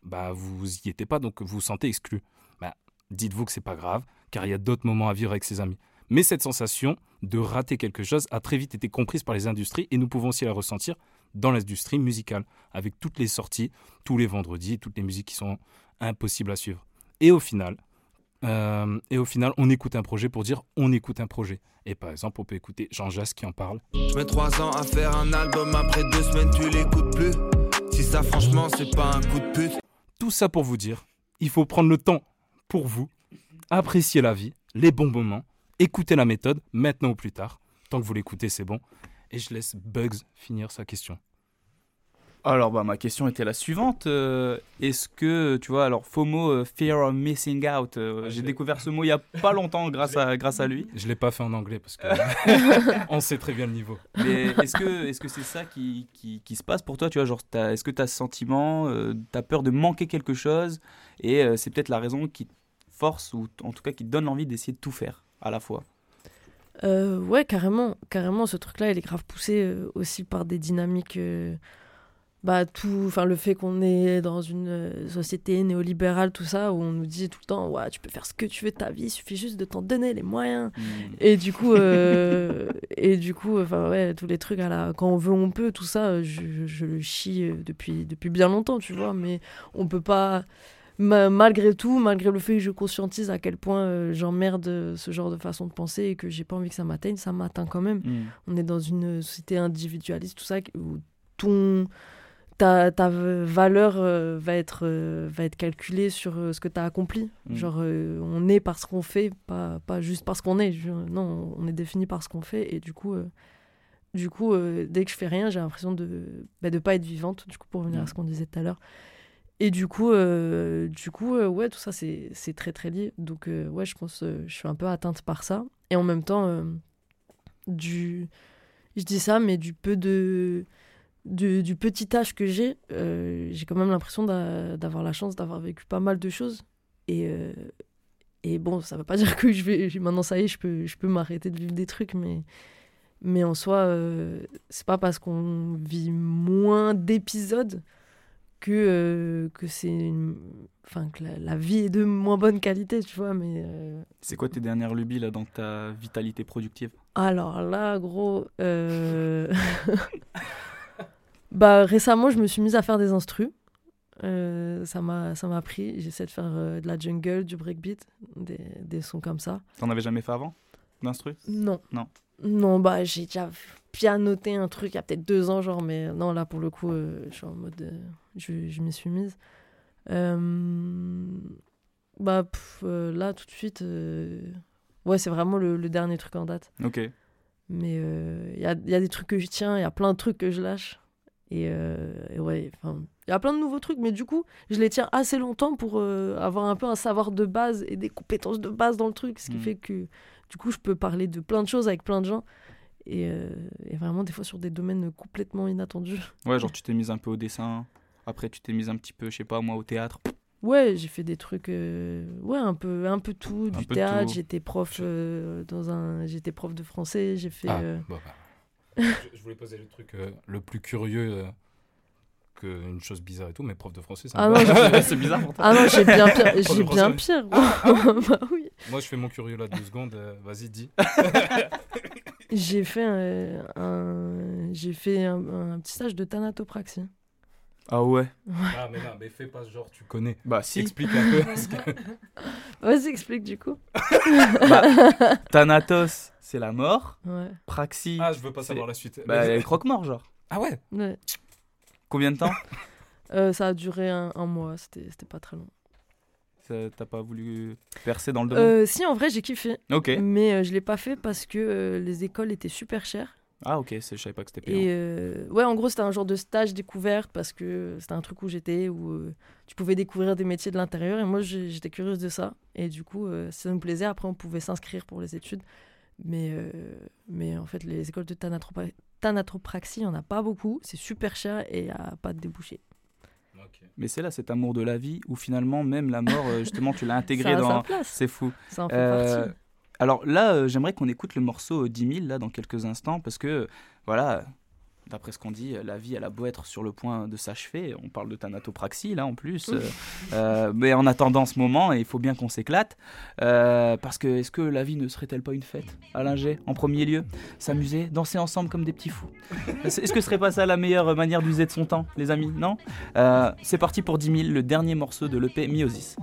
bah, vous y étiez pas, donc vous vous sentez exclu. Bah, dites-vous que c'est pas grave, car il y a d'autres moments à vivre avec ses amis. Mais cette sensation de rater quelque chose a très vite été comprise par les industries, et nous pouvons aussi la ressentir dans l'industrie musicale, avec toutes les sorties, tous les vendredis, toutes les musiques qui sont impossibles à suivre. Et au final, euh, et au final, on écoute un projet pour dire on écoute un projet. Et par exemple, on peut écouter Jean Jass qui en parle. Je mets trois ans à faire un album, après deux semaines tu l'écoutes plus. Si ça franchement c'est pas un coup de pute. Tout ça pour vous dire, il faut prendre le temps pour vous, apprécier la vie, les bons moments, écouter la méthode, maintenant ou plus tard. Tant que vous l'écoutez, c'est bon. Et je laisse Bugs finir sa question. Alors, bah, ma question était la suivante. euh, Est-ce que, tu vois, alors FOMO, euh, Fear of Missing Out, euh, Ouais, j'ai découvert ce mot il y a pas longtemps grâce à, grâce à lui. Je l'ai pas fait en anglais parce que on sait très bien le niveau. Mais est-ce que est-ce que c'est ça qui, qui, qui se passe pour toi Tu vois, genre, est-ce que tu as ce sentiment, euh, tu as peur de manquer quelque chose et euh, c'est peut-être la raison qui te force ou en tout cas qui te donne l'envie d'essayer de tout faire à la fois? Euh, ouais, carrément, carrément, ce truc-là, il est grave poussé euh, aussi par des dynamiques. euh, bah, tout, enfin, le fait qu'on est dans une société néolibérale, tout ça, où on nous dit tout le temps, ouais, tu peux faire ce que tu veux de ta vie, il suffit juste de t'en donner les moyens. Et du coup, et du coup, enfin ouais, tous les trucs à la, quand on veut, on peut, tout ça, je, je- je le chie depuis depuis bien longtemps, tu vois. Mais on peut pas, ma- malgré tout, malgré le fait que je conscientise à quel point euh, j'emmerde euh, ce genre de façon de penser et que j'ai pas envie que ça m'atteigne, ça m'atteint quand même. Mm. On est dans une société individualiste, tout ça, où ton ta, ta valeur euh, va être euh, va être calculée sur ce que tu as accompli. Mm. Genre on est parce qu'on fait, pas pas juste parce qu'on est. Je- non, on est défini par ce qu'on fait et du coup du coup euh, dès que je fais rien, j'ai l'impression de bah, de pas être vivante du coup pour revenir Mm. à ce qu'on disait tout à l'heure. Et du coup euh, du coup euh, ouais, tout ça c'est très très lié. Donc euh, ouais, je pense je suis un peu atteinte par ça et en même temps du je dis ça mais du peu de du, petit âge que j'ai, j'ai quand même l'impression d'a- d'avoir la chance d'avoir vécu pas mal de choses. Et, et bon, ça veut pas dire que je vais maintenant ça y est, je peux, je peux m'arrêter de vivre des trucs, mais, mais en soi, c'est pas parce qu'on vit moins d'épisodes que, euh, que c'est enfin que la, la vie est de moins bonne qualité, tu vois. Mais euh, C'est quoi tes dernières lubies là dans ta vitalité productive? Alors là, gros. euh, bah, récemment, je me suis mise à faire des instrus. Ça m'a ça m'a pris. J'essaie de faire de la jungle, du breakbeat, des, des sons comme ça. T'en avais jamais fait avant D'instru? Non. Non. Non, bah, j'ai déjà bien noté un truc il y a peut-être deux ans, genre, mais non, là, pour le coup, euh, je suis en mode. euh, je je m'y suis mise. Euh, bah, pff, là, tout de suite. ouais, c'est vraiment le, le dernier truc en date. Ok. Mais il y, a, y a des trucs que je tiens, il y a plein de trucs que je lâche. Et, et ouais, enfin, il y a plein de nouveaux trucs, mais du coup, je les tiens assez longtemps pour avoir un peu un savoir de base et des compétences de base dans le truc, ce qui Mhm. fait que du coup, je peux parler de plein de choses avec plein de gens. Et, euh, et vraiment, des fois, sur des domaines complètement inattendus. Ouais, genre tu t'es mise un peu au dessin. Après, tu t'es mise un petit peu, je sais pas, moi, au théâtre. Ouais, j'ai fait des trucs, euh, ouais, un peu, un peu tout, Un du peu théâtre. J'étais prof euh, dans un, j'étais prof de français. J'ai fait. Ah, euh, bah, bah. je, je voulais poser le truc euh, le plus curieux euh, qu'une chose bizarre et tout, mais prof de français, ça Ah c'est bizarre pour toi. Ah non, j'ai bien pire. J'ai bien pire. bah oui. Moi, je fais mon curieux là deux secondes. euh, Vas-y, dis. J'ai fait un, un- j'ai fait un, un petit stage de thanatopraxie. Ah ouais Ah, mais non, mais fais pas genre, tu connais. Bah si. Explique un peu. que- Vas-y, explique du coup. Bah, Thanatos, c'est la mort. Ouais. Praxi, Ah, je veux pas savoir la suite. bah, croque-mort, genre. Ah ouais ouais. Combien de temps Euh, ça a duré un, un mois, c'était c'était pas très long. Ça- T'as pas voulu percer dans le domaine Euh, si, en vrai, j'ai kiffé. Ok. Mais euh, je l'ai pas fait parce que euh, les écoles étaient super chères. Ah ok, c'est- je savais pas que c'était payant. Et euh, ouais, en gros, c'était un genre de stage découverte parce que c'était un truc où j'étais, où euh, tu pouvais découvrir des métiers de l'intérieur. Et moi, j'étais curieuse de ça. Et du coup, euh, ça me plaisait. Après, on pouvait s'inscrire pour les études. Mais, euh, mais en fait, les écoles de thanatopraxie, il n'y en a pas beaucoup. C'est super cher et il n'y a pas de débouché. Mais c'est là cet amour de la vie où finalement même la mort, euh, justement, tu l'as Ça intégré a sa dans... place. C'est fou. Ça en fait Euh, partie. alors là, euh, j'aimerais qu'on écoute le morceau euh, 10 000 là dans quelques instants parce que voilà, d'après ce qu'on dit, euh, la vie elle a beau être sur le point de s'achever. On parle de thanatopraxie là en plus, euh, euh, mais en attendant ce moment, il faut bien qu'on s'éclate euh, parce que est-ce que la vie ne serait-elle pas une fête Alain G, en premier lieu, s'amuser, danser ensemble comme des petits fous. Est-ce est-ce que ce serait pas ça la meilleure manière d'user de son temps, les amis Non? Euh, C'est parti pour 10 000, le dernier morceau de l'EP Miosis.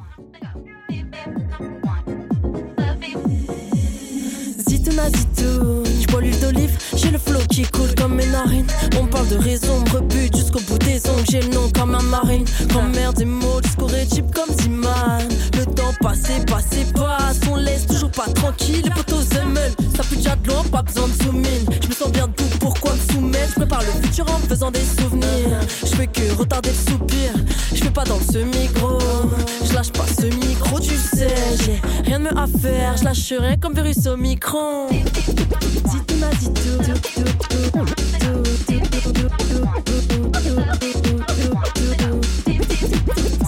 Zitouna zitoune, je bois l'huile d'olive, j'ai le flow qui coule comme mes narines. On parle de raison, rebute jusqu'au bout des ongles, j'ai le nom comme un marine. Quand merde des mots, discours cheap comme Ziman. Le temps passé, passé, passe, on laisse toujours pas tranquille. Les potos zemmelent, ça pue déjà de loin, pas besoin de zoom in. Je me sens bien debout, pourquoi me soumettre? Je prépare le futur en me faisant des souvenirs. Je fais que retarder le soupir, je fais pas dans le semi-gros. Je lâche pas ce micro, tu sais, j'ai rien de mieux à faire. Je lâche rien comme virus au micro. Zitouna zitou.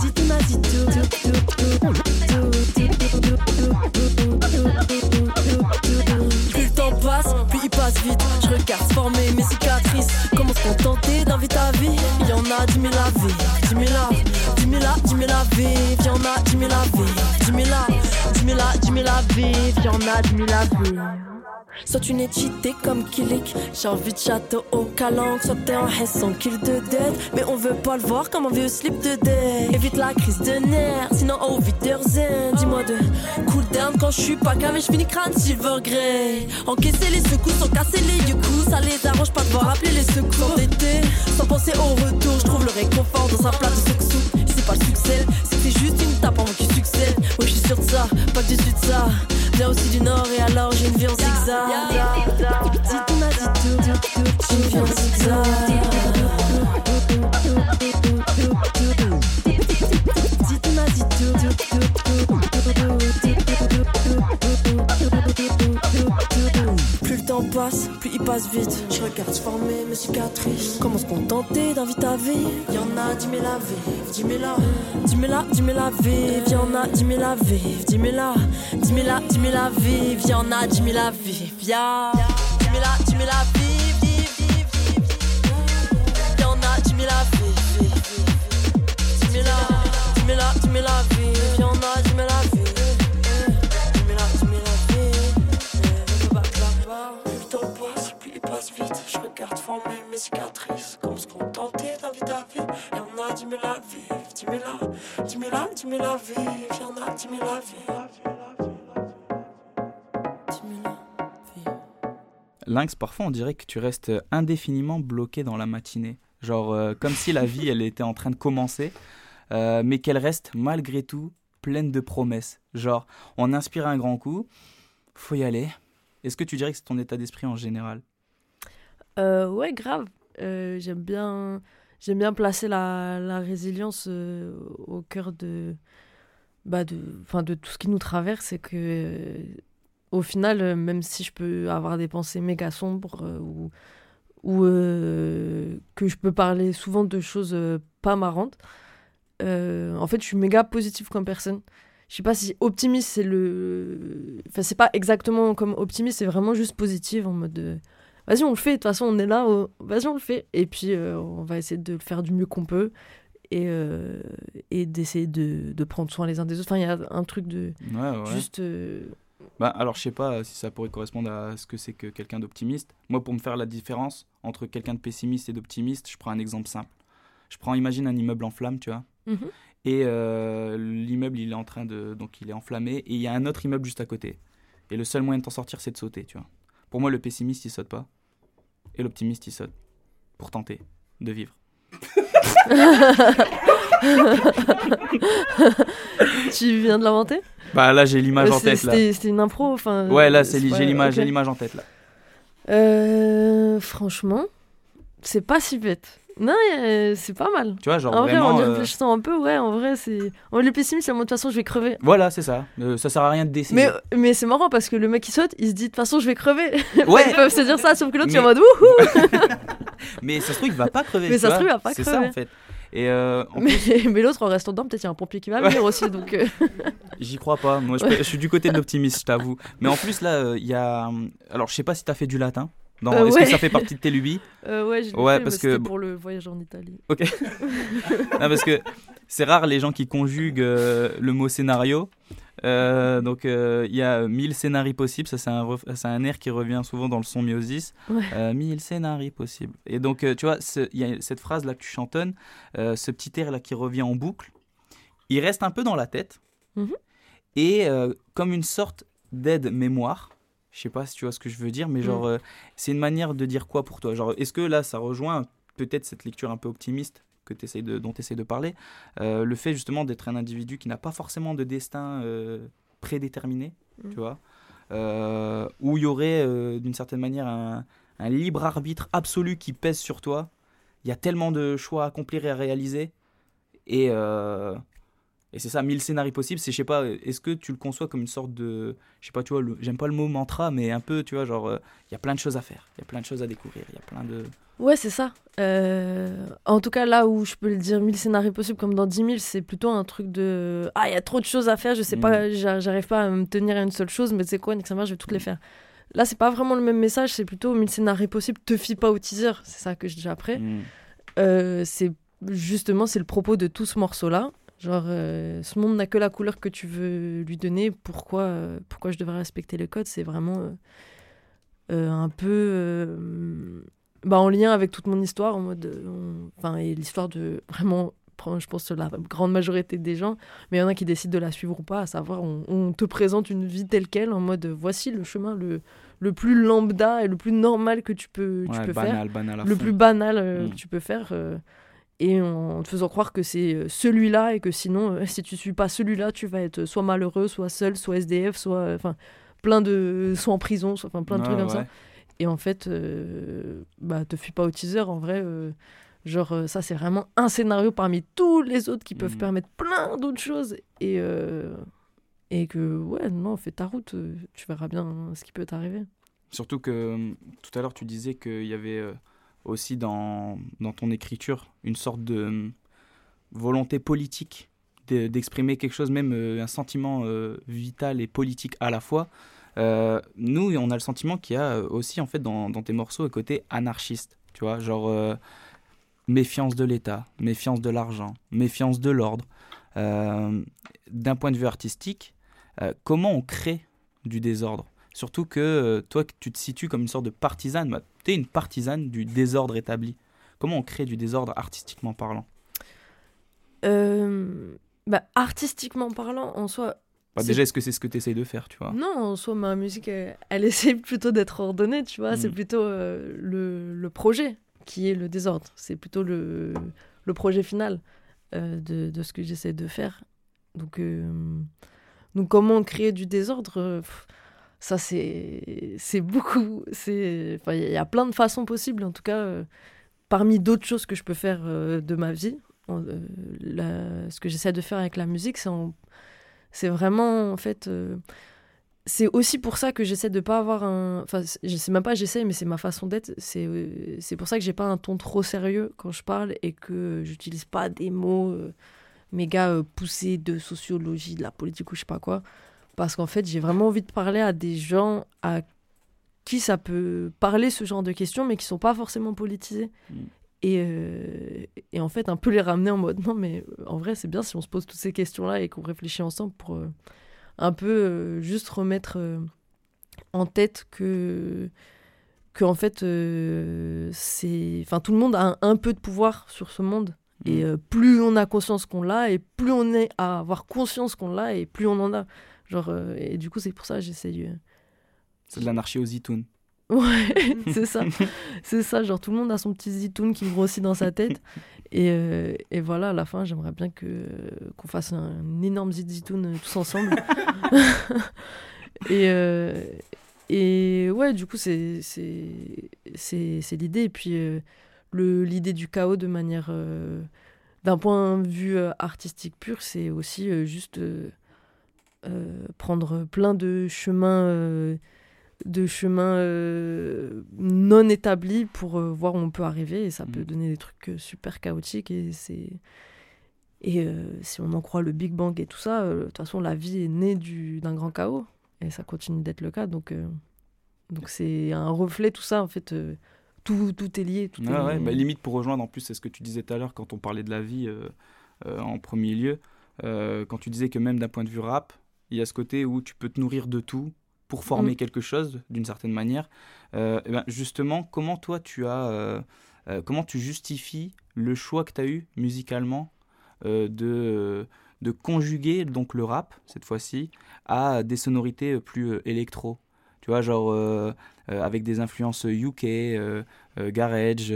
Zitouna zitou. Plus le temps passe, plus il passe vite. Je regarde former mes cicatrices. Comment se contenter d'un vie ta vie Il y en a dix mille à vivre, dix mille à, 000 à vivre, y en a 10 000 à vivre, 10 000 à, 10 000 à, 10 000 à vivre, y en a 10 000 à vivre. Soit une équité comme Kilik, j'ai envie de château au calanque, soit t'es en haine sans kill de dette, mais on veut pas le voir comme un vieux slip de dette. Évite la crise de nerfs, sinon oh vite zen, dis-moi de cool down quand je suis pas calme et je finis crâne silver grey. Encaisser les secousses, sans casser les yeux ça les arrange pas de voir appeler les secours. Sans d'été, sans penser au retour, je trouve le réconfort dans un plat de sexou c'est juste une tape avant qu'il succède. Ouais, je suis sûr de ça, pas que dessus de ça. Viens aussi du nord et alors j'ai une vie en zigzag. Dis tout m'a dit tout, j'ai une vie en zigzag. Passe, plus il passe vite. Je regarde se former mes cicatrices. Comment se contenter d'un vite à vie Y'en a vivre, dix mille à, dix mille à, dix mille à vivre. Y'en a vivre, dix mille à, dix mille à, dix mille à vivre. Y'en a dix mille à vivre, y'a à vivre, vivre, vivre, vivre. Y'en a dix mille à vivre, vivre, vivre. Dix mille à, dix mille à, dix mille à vivre. Y'en a mes cicatrices. Comme se contenter d'un vie à vie. Y'en a dix mille à vivre, dix mille à, dix mille à, dix mille à vivre. Y'en a dix mille à vivre. Dix mille à vivre. Lynx, parfois on dirait que tu restes indéfiniment bloqué dans la matinée. Genre euh, comme si la vie elle était en train de commencer, euh, mais qu'elle reste malgré tout pleine de promesses. Genre on inspire un grand coup, faut y aller. Est-ce que tu dirais que c'est ton état d'esprit en général? Euh, ouais, grave. Euh, j'aime bien, j'aime bien placer la, résilience euh, au cœur de, bah de, enfin de tout ce qui nous traverse et que, au final, même si je peux avoir des pensées méga sombres ou, ou que je peux parler souvent de choses pas marrantes, en fait, je suis méga positive comme personne. Je sais pas si optimiste c'est le, enfin c'est pas exactement comme optimiste, c'est vraiment juste positive en mode. de, vas-y on le fait de toute façon on est là oh, vas-y on le fait et puis euh, on va essayer de le faire du mieux qu'on peut et, euh, et d'essayer de, de prendre soin les uns des autres enfin il y a un truc de Ouais, ouais. juste euh, Bah, alors, je sais pas si ça pourrait correspondre à ce que c'est que quelqu'un d'optimiste. Moi, pour me faire la différence entre quelqu'un de pessimiste et d'optimiste, je prends un exemple simple. Je prends, imagine un immeuble en flammes, tu vois. mhm. Et euh, l'immeuble, il est en train de. Donc, il est enflammé. Et il y a un autre immeuble juste à côté. Et le seul moyen de t'en sortir, c'est de sauter, tu vois. Pour moi, le pessimiste, il saute pas. Et l'optimiste, il saute. Pour tenter de vivre. tu viens de l'inventer? Bah, là, j'ai l'image en tête, là. c'était une impro enfin Ouais, là, j'ai l'image ok. j'ai l'image en tête, là. Euh, franchement c'est pas si bête non euh, c'est pas mal Tu vois, genre en vrai vraiment. en y euh, réfléchissant un peu ouais en vrai c'est en le pessimiste c'est de toute façon je vais crever Voilà, c'est ça. Euh, ça sert à rien de d'essayer. mais, mais c'est marrant parce que le mec qui saute, il se dit de toute façon je vais crever. Ouais, Ils peuvent se dire ça, sauf que l'autre il est en mode wouhou mais ça se trouve, il va pas crever. Mais ça se trouve, il va pas C'est crever. ça, en fait. Et euh, en Mais, mais l'autre en restant dedans, peut-être il y a un pompier qui va venir aussi. Donc, euh, J'y crois pas. Moi, je, je suis du côté de l'optimiste, je t'avoue. Mais en plus, là, il y y a. Alors, je sais pas si t'as fait du latin. Euh, Est-ce ouais. que ça fait partie de tes lubies euh, ouais, je Ouais, fait, parce que- pour le voyage en Italie. Ok. Non, parce que c'est rare les gens qui conjuguent euh, le mot scénario. Donc, il y a mille scénarios possibles. Ça, c'est un, ref- c'est un air qui revient souvent dans le son. Ouais. Euh, mille scénarios possibles. Et donc, tu vois, il y a cette phrase-là que tu chantonnes, ce petit air-là qui revient en boucle, il reste un peu dans la tête. Mhm. Et comme une sorte d'aide-mémoire. Je sais pas si tu vois ce que je veux dire, mais genre, euh, c'est une manière de dire quoi pour toi? Genre, est-ce que là, ça rejoint peut-être cette lecture un peu optimiste que essayes de, dont tu essaies de parler euh, Le fait justement d'être un individu qui n'a pas forcément de destin euh, prédéterminé, Mhm. tu vois? Euh, Où il y aurait d'une certaine manière un, un libre arbitre absolu qui pèse sur toi. Il y a tellement de choix à accomplir et à réaliser. Et, et c'est ça, mille scénarios possibles. C'est, je sais pas, est-ce que tu le conçois comme une sorte de. Je sais pas, tu vois, j'aime pas le mot mantra, mais un peu, tu vois, genre, euh, il y a plein de choses à faire. Il y a plein de choses à découvrir. Il y a plein de. Ouais, c'est ça. Euh, en tout cas, là où je peux le dire 1000 scénarios possibles, comme dans 10 000, c'est plutôt un truc de Ah, il y a trop de choses à faire, je sais Mm. pas, j'a- j'arrive pas à me tenir à une seule chose, mais sais quoi, nique je vais toutes les faire. Là, c'est pas vraiment le même message, c'est plutôt 1000 scénarios possibles, te fie pas au teaser, c'est ça que je dis après. Euh, c'est justement c'est le propos de tout ce morceau là genre euh, ce monde n'a que la couleur que tu veux lui donner. Pourquoi euh, pourquoi je devrais respecter les codes c'est vraiment euh, un peu bah, en lien avec toute mon histoire en mode enfin et l'histoire de vraiment je pense la grande majorité des gens. Mais il y en a qui décident de la suivre ou pas à savoir on, on te présente une vie telle quelle en mode voici le chemin le le plus lambda et le plus normal que tu peux tu Ouais, peux faire. banal, banal à le fond. plus banal Mm. que tu peux faire et en te faisant croire que c'est euh, celui-là et que sinon euh, si tu suis pas celui-là tu vas être soit malheureux soit seul soit SDF soit euh, enfin plein de soit en prison soit enfin plein de trucs comme ça. et en fait euh, bah te fuis pas au teaser en vrai euh, genre ça c'est vraiment un scénario parmi tous les autres qui peuvent Mhm. permettre plein d'autres choses et euh, et que ouais non fais ta route tu verras bien ce qui peut t'arriver. Surtout que euh, tout à l'heure, tu disais qu'il y avait aussi dans, dans ton écriture une sorte de euh, volonté politique de- d'exprimer quelque chose, même euh, un sentiment euh, vital et politique à la fois. Nous, on a le sentiment qu'il y a aussi, en fait, dans, tes morceaux, un côté anarchiste. Tu vois, genre méfiance de l'État, méfiance de l'argent, méfiance de l'ordre. D'un point de vue artistique, comment on crée du désordre? Surtout que toi, tu te situes comme une sorte de partisane. Tu es une partisane du désordre établi. Comment on crée du désordre artistiquement parlant? Euh, bah, artistiquement parlant, en soi, Bah, Déjà, est-ce que c'est ce que tu essayes de faire, tu vois? Non, en soi, ma musique, elle, elle essaie plutôt d'être ordonnée, tu vois. C'est Mm. plutôt euh, le, le projet qui est le désordre. C'est plutôt le, le projet final euh, de, de ce que j'essaie de faire. Donc, euh, donc comment créer du désordre? Euh, pff, Ça, c'est c'est beaucoup. c'est- Il y a plein de façons possibles, en tout cas, euh, parmi d'autres choses que je peux faire euh, de ma vie. euh, ce que j'essaie de faire avec la musique, c'est c'est vraiment, en fait... c'est aussi pour ça que j'essaie de pas avoir un. Enfin, je sais même pas, j'essaie, mais c'est ma façon d'être. C'est c'est pour ça que j'ai pas un ton trop sérieux quand je parle et que j'utilise pas des mots méga poussés de sociologie, de la politique ou je sais pas quoi. Parce qu'en fait, j'ai vraiment envie de parler à des gens à qui ça peut parler ce genre de questions, mais qui sont pas forcément politisés. Mm. Et, euh, et en fait, un peu les ramener en mode non, mais euh, en vrai, c'est bien si on se pose toutes ces questions-là et qu'on réfléchit ensemble pour. euh, un peu euh, juste remettre en tête que que en fait c'est enfin tout le monde a un, un peu de pouvoir sur ce monde et Mm. euh, plus on a conscience qu'on l'a et plus on est à avoir conscience qu'on l'a et plus on en a genre euh, et du coup c'est pour ça que j'essaye euh, C'est de l'anarchie aux itoun. Ouais, c'est ça. c'est ça, genre tout le monde a son petit zitoun qui grossit dans sa tête. Et, euh, et voilà, à la fin, j'aimerais bien que qu'on fasse un, énorme zit zitoun tous ensemble. et, euh, et ouais, du coup, c'est c'est c'est c'est l'idée. Et puis, euh, le l'idée du chaos de manière. euh, d'un point de vue artistique pur, c'est aussi euh, juste prendre plein de chemins. euh, de chemins euh, non établis pour euh, voir où on peut arriver et ça peut Mm. donner des trucs euh, super chaotiques et c'est et euh, si on en croit le Big Bang et tout ça euh, de toute façon la vie est née du d'un grand chaos et ça continue d'être le cas donc euh, donc c'est un reflet tout ça en fait euh, tout, tout est lié tout Ouais, est ouais, lié. bah, limite pour rejoindre en plus, c'est ce que tu disais tout à l'heure quand on parlait de la vie euh, euh, en premier lieu. Euh, quand tu disais que même d'un point de vue rap, il y a ce côté où tu peux te nourrir de tout pour former Mm. quelque chose d'une certaine manière. Euh, et ben, justement, comment toi tu as, euh, euh, comment tu justifies le choix que tu as eu musicalement de, de conjuguer donc le rap cette fois-ci à des sonorités plus électro? Tu vois genre avec des influences UK garage,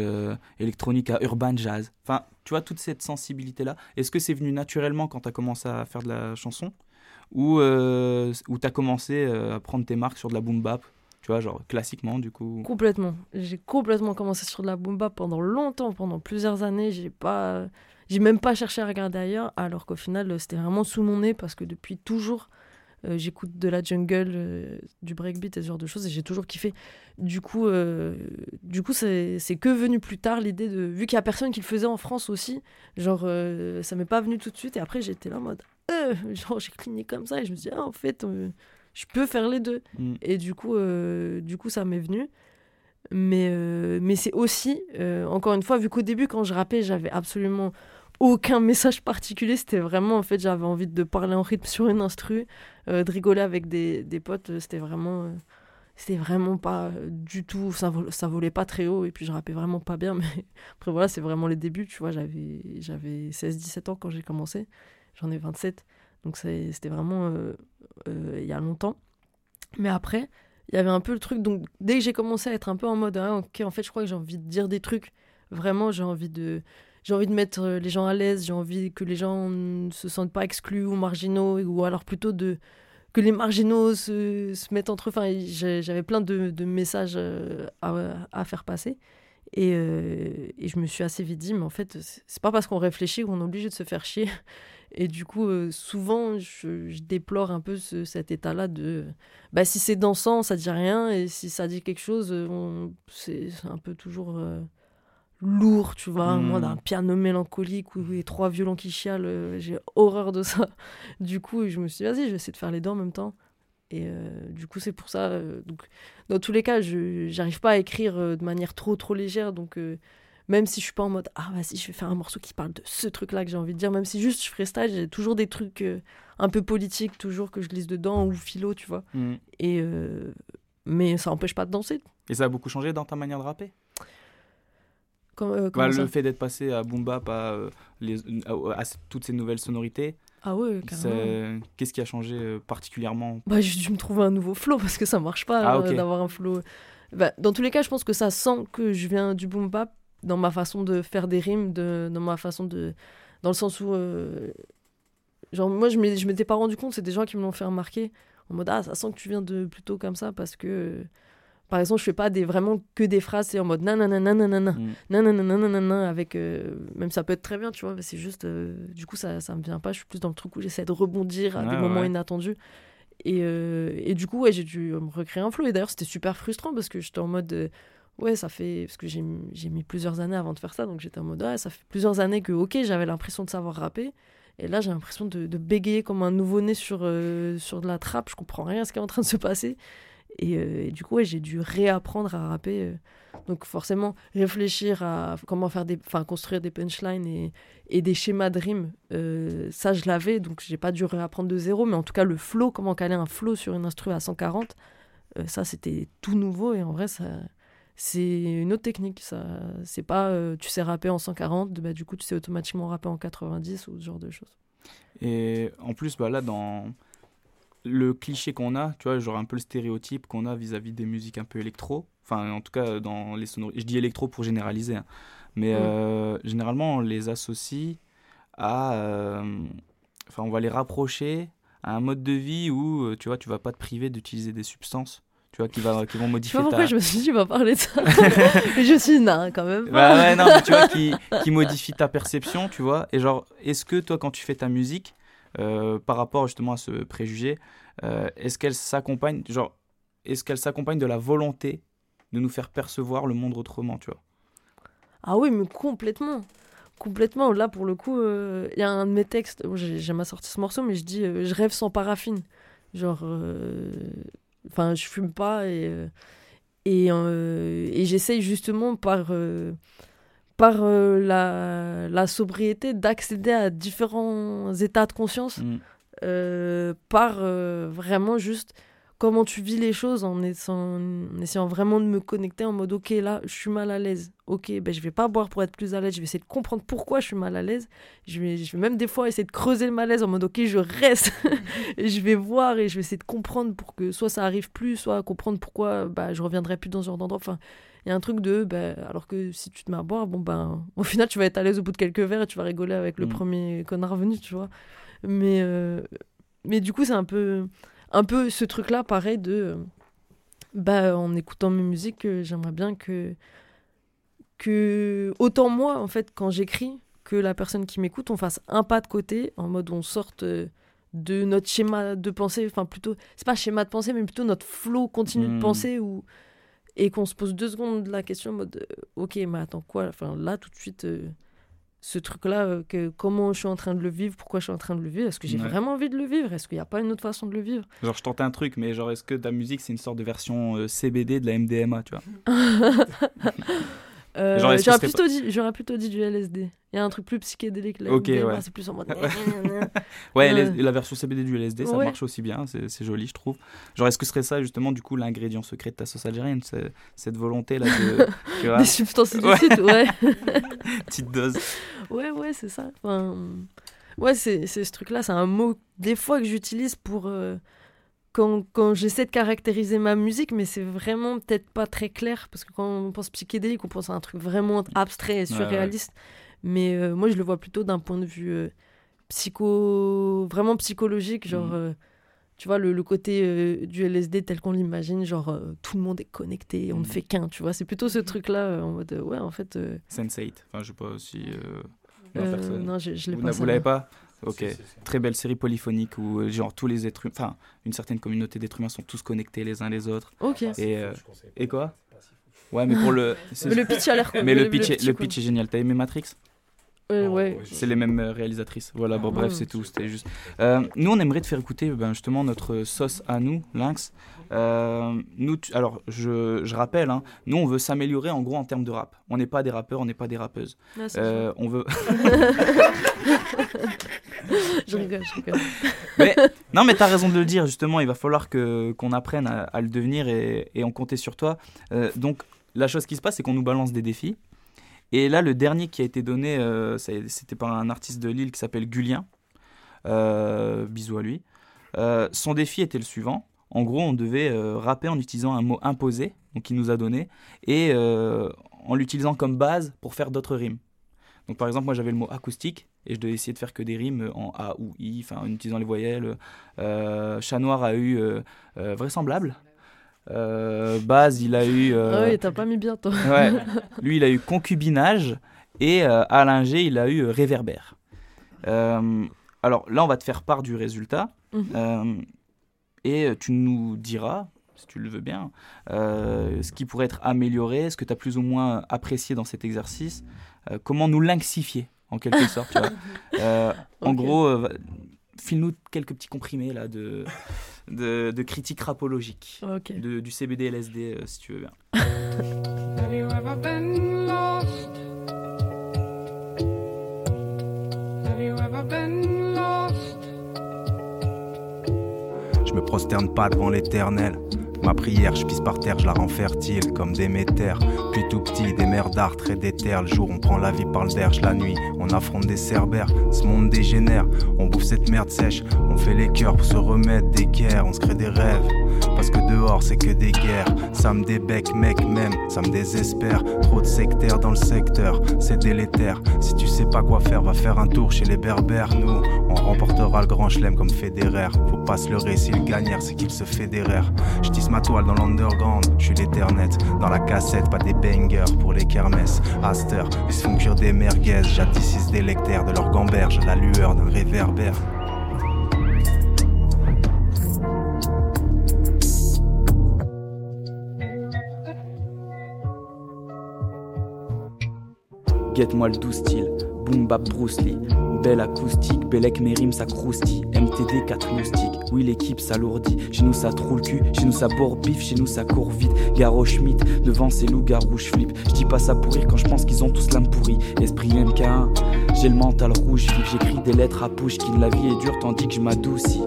electronica, urban jazz. Enfin, tu vois, toute cette sensibilité-là. Est-ce que c'est venu naturellement quand tu as commencé à faire de la chanson? Ou euh, ou tu as commencé euh, à prendre tes marques sur de la boom bap Tu vois, genre classiquement, du coup. Complètement. J'ai complètement commencé sur de la boom bap pendant longtemps, pendant plusieurs années. J'ai pas, j'ai même pas cherché à regarder ailleurs, alors qu'au final, c'était vraiment sous mon nez parce que depuis toujours, euh, j'écoute de la jungle, du breakbeat et ce genre de choses et j'ai toujours kiffé. Du coup, du coup, c'est que venu plus tard l'idée de, vu qu'il y a personne qui le faisait en France aussi, genre, ça m'est pas venu tout de suite et après j'étais là en mode, euh, genre j'ai cligné comme ça et je me suis dit, ah, en fait, euh, je peux faire les deux. Mm. Et du coup, euh, du coup ça m'est venu. Mais, mais c'est aussi, encore une fois, vu qu'au début, quand je rappais, j'avais absolument aucun message particulier. C'était vraiment, en fait, j'avais envie de parler en rythme sur une instru, de rigoler avec des, des potes. C'était vraiment, c'était vraiment pas du tout, ça, ça volait pas très haut. Et puis, je rappais vraiment pas bien. Mais après, voilà, c'est vraiment les débuts. Tu vois, j'avais, j'avais 16-17 ans quand j'ai commencé. J'en ai 27. Donc, c'était vraiment euh, euh, il y a longtemps. Mais après, il y avait un peu le truc. Donc, dès que j'ai commencé à être un peu en mode, ah, ok, en fait, je crois que j'ai envie de dire des trucs. Vraiment, j'ai envie de. J'ai envie de mettre euh, les gens à l'aise, j'ai envie que les gens ne se sentent pas exclus ou marginaux, ou alors plutôt de que les marginaux se, mettent entre eux. J'avais plein de, messages à, faire passer. Et, je me suis assez vite dit, mais en fait, c'est pas parce qu'on réfléchit qu'on est obligé de se faire chier. Et du coup, euh, souvent, je, je déplore un peu ce- cet état-là de bah, si c'est dansant, ça dit rien, et si ça dit quelque chose, euh, c'est un peu toujours euh, lourd, tu vois. Mm. Moi, d'un piano mélancolique où a trois violons qui chialent, euh, j'ai horreur de ça. Du coup, je me suis dit, vas-y, je vais essayer de faire les deux en même temps. Et du coup, c'est pour ça. donc, dans tous les cas, je j'arrive pas à écrire de manière trop, trop légère. Donc, même si je suis pas en mode, ah, vas-y, je vais faire un morceau qui parle de ce truc-là que j'ai envie de dire, même si juste je freestyle, j'ai toujours des trucs euh, un peu politiques, toujours que je glisse dedans, ou philo, tu vois. Mm. Et euh, mais ça n'empêche pas de danser. Et ça a beaucoup changé dans ta manière de rapper? Euh, Bah, Le fait d'être passé à boom bap, à, les, à, à toutes ces nouvelles sonorités, Ah ouais, carrément. qu'est-ce qui a changé particulièrement? Bah, j'ai dû me trouver un nouveau flow parce que ça marche pas Ah, d'avoir un flow. Bah, dans tous les cas, je pense que ça sent que je viens du boom bap dans ma façon de faire des rimes, de, dans ma façon de. Dans le sens où. euh, genre, moi, je m'étais pas rendu compte, c'est des gens qui me l'ont fait remarquer. En mode, ah, ça sent que tu viens de plutôt comme ça parce que. euh, par exemple, je fais pas des, vraiment que des phrases, c'est en mode nanana nanana Mm. nanana nanana avec. euh, même ça peut être très bien, tu vois, mais c'est juste. euh, du coup, ça, ça me vient pas. Je suis plus dans le truc où j'essaie de rebondir à Ouais, des ouais, moments inattendus. Et, euh, et du coup, ouais, j'ai dû me recréer un flow. Et d'ailleurs, c'était super frustrant parce que j'étais en mode. Ouais, ça fait. Parce que j'ai mis plusieurs années avant de faire ça. Donc j'étais en mode. Ouais, ça fait plusieurs années que, ok, j'avais l'impression de savoir rapper. Et là, j'ai l'impression de, bégayer comme un nouveau-né sur, euh, sur de la trappe. Je comprends rien à ce qui est en train de se passer. Et, euh, du coup, ouais, j'ai dû réapprendre à rapper. euh. Donc forcément, réfléchir à comment faire des, enfin construire des punchlines et, des schémas de rimes, ça je l'avais, donc j'ai pas dû réapprendre de zéro, mais en tout cas le flow, comment caler un flow sur une instru à 140, euh, ça c'était tout nouveau et en vrai ça c'est une autre technique, ça c'est pas euh, tu sais rapper en 140, bah, du coup tu sais automatiquement rapper en 90 ou ce genre de choses. Et en plus, bah, là, dans le cliché qu'on a, tu vois, genre un peu le stéréotype qu'on a vis-à-vis des musiques un peu électro, enfin, en tout cas, dans les sonorités. Je dis électro pour généraliser, hein. mais euh, généralement, on les associe à. euh, Enfin, on va les rapprocher à un mode de vie où, tu vois, tu vas pas te priver d'utiliser des substances, tu vois, qui, va, qui vont Je sais modifier pas pourquoi ta. je me suis dit tu vas parler de ça. mais je suis non quand même. Bah ouais, non, mais tu vois, qui, qui modifie ta perception, tu vois. Et genre, est-ce que toi, quand tu fais ta musique, euh, par rapport justement à ce préjugé, euh, est-ce qu'elle s'accompagne, genre, est-ce qu'elle s'accompagne de la volonté de nous faire percevoir le monde autrement, tu vois? Ah oui, mais complètement. Complètement. Là, pour le coup, euh, il y a un de mes textes, bon, j'ai jamais sorti ce morceau, mais je dis euh, Je rêve sans paraffine. Genre, euh, enfin, je fume pas et, euh, et, euh, et j'essaye justement par, euh, par euh, la, la sobriété d'accéder à différents états de conscience Mm. par vraiment juste comment tu vis les choses en essayant, en essayant vraiment de me connecter en mode ok là je suis mal à l'aise. Ok ben je vais pas boire pour être plus à l'aise. Je vais essayer de comprendre pourquoi je suis mal à l'aise. Je vais, je vais même des fois essayer de creuser le malaise en mode ok je reste. Et je vais voir et je vais essayer de comprendre pour que soit ça arrive plus soit comprendre pourquoi bah, je reviendrai plus dans ce genre d'endroit. Enfin il y a un truc de ben alors que si tu te mets à boire bon ben au final tu vas être à l'aise au bout de quelques verres et tu vas rigoler avec le Mm. premier connard venu tu vois. Mais euh, mais du coup c'est un peu un peu ce truc là pareil de bah en écoutant mes musiques euh, j'aimerais bien que que autant moi en fait quand j'écris que la personne qui m'écoute on fasse un pas de côté en mode on sorte euh, de notre schéma de pensée enfin plutôt c'est pas schéma de pensée mais plutôt notre flow continu de Mm. pensée ou et qu'on se pose deux secondes la question en mode euh, ok mais attends quoi enfin là tout de suite euh, ce truc là que comment je suis en train de le vivre pourquoi je suis en train de le vivre est-ce que j'ai Ouais. vraiment envie de le vivre est-ce qu'il n'y a pas une autre façon de le vivre? Genre, je tentais un truc, mais genre, est-ce que ta musique, c'est une sorte de version euh, CBD de la MDMA, tu vois? Euh, j'aurais, plutôt dit, j'aurais plutôt dit du LSD. Il y a un truc plus psychédélique là. Ok, MDMA, ouais. C'est plus en mode. Ouais, Ouais. La version CBD du LSD, ça Ouais. marche aussi bien, c'est joli, je trouve. Genre, est-ce que ce serait ça, justement, du coup, l'ingrédient secret de ta sauce algérienne Cette volonté-là de. tu vois, Des substances Ouais. illicites, ouais. petite dose. Ouais, ouais, c'est ça. Enfin, ouais, c'est, ce truc-là. C'est un mot, des fois, que j'utilise pour. euh, quand, quand j'essaie de caractériser ma musique, mais c'est vraiment peut-être pas très clair. Parce que quand on pense psychédélique, on pense à un truc vraiment abstrait et Ouais, ouais. surréaliste. Mais euh, moi, je le vois plutôt d'un point de vue euh, psycho. vraiment psychologique. Genre. Mhm. euh, tu vois, le, le côté du LSD tel qu'on l'imagine, genre tout le monde est connecté, on ne Mhm. fait qu'un, tu vois. C'est plutôt ce truc-là, en mode, ouais, en fait. euh, Sense8. Enfin, je sais pas si. la personne- non, je, je l'ai pas. vous l'avez pas Ok. Si, si, si. Très belle série polyphonique où, euh, genre, tous les êtres humains. Enfin, une certaine communauté d'êtres humains sont tous connectés les uns les autres. Ok. Et, euh, et quoi Ouais, mais pour le. le pitch a l'air cool. Mais le pitch, le cool. pitch est génial. T'as aimé Matrix? Euh, ouais. C'est les mêmes euh, réalisatrices. Voilà, bon, bref, c'est tout. C'était juste. Euh, nous, on aimerait te faire écouter ben, justement notre sauce à nous, Lynx. Euh, nous, tu- alors, je, je rappelle, hein, nous, on veut s'améliorer en gros en termes de rap. On n'est pas des rappeurs, on n'est pas des rappeuses. Ah, on veut. Je rigole, je rigole. Mais, non, mais t'as raison de le dire, justement. Il va falloir que, qu'on apprenne à, à le devenir et, et on comptait sur toi. Donc, la chose qui se passe, c'est qu'on nous balance des défis. Et là, le dernier qui a été donné, euh, c'était par un artiste de Lille qui s'appelle Gulien. Euh, bisous à lui. Euh, son défi était le suivant. En gros, on devait rapper en utilisant un mot imposé, donc il nous a donné, et en l'utilisant comme base pour faire d'autres rimes. Donc par exemple, moi j'avais le mot acoustique et je devais essayer de faire que des rimes en A ou I, en utilisant les voyelles. Chat Noir a eu vraisemblable. Euh, Baz, il a eu. euh, Ah ouais, t'as pas mis bien, toi. ouais, lui, il a eu concubinage et euh, Alain G, il a eu euh, réverbère. Euh, alors là, on va te faire part du résultat Mhm. et tu nous diras, si tu le veux bien, ce qui pourrait être amélioré, ce que tu as plus ou moins apprécié dans cet exercice, comment nous lynxifier en quelque sorte. tu vois. En gros, file-nous quelques petits comprimés là de, de, de critiques rapologiques. Ok. De- du CBD LSD euh, si tu veux bien. Have you ever been lost? Have you ever been lost? Je me prosterne pas devant l'éternel. Ma prière, je pisse par terre, je la rends fertile comme des métères. Tout petit, des mers d'artre et des. Le jour, on prend la vie par le derge. La nuit, on affronte des cerbères. Ce monde dégénère, on bouffe cette merde sèche. On fait les cœurs pour se remettre des guerres. On se crée des rêves. Parce que dehors, c'est que des guerres. Ça me débec, mec, même. Ça me désespère. Trop de sectaires dans le secteur. C'est délétère. Si tu sais pas quoi faire, va faire un tour chez les berbères. Nous, on remportera le grand chelem comme Federer. Faut pas se leurrer, s'ils gagnèrent, c'est qu'ils se fédérèrent. Je tisse ma toile dans l'underground, je suis l'éternet. Dans la cassette, pas des pour les kermesses. Aster, ils se font cuire des merguez. J'attisse des lecteurs de leur gamberge, la lueur d'un réverbère. Guette-moi le doux style, boom bap Bruce Lee. Belle acoustique, Bellec mes rimes ça croustille. MTD 4 moustiques, oui l'équipe s'alourdit. Chez nous ça troule le cul, chez nous ça bord bif, chez nous ça court vite. Garo devant ces loups-garous je flippe. Je dis pas ça pour rire quand je pense qu'ils ont tous l'âme pourrie. Esprit MK1, j'ai le mental rouge. J'écris des lettres à Pushkin, la vie est dure tandis que je m'adoucis.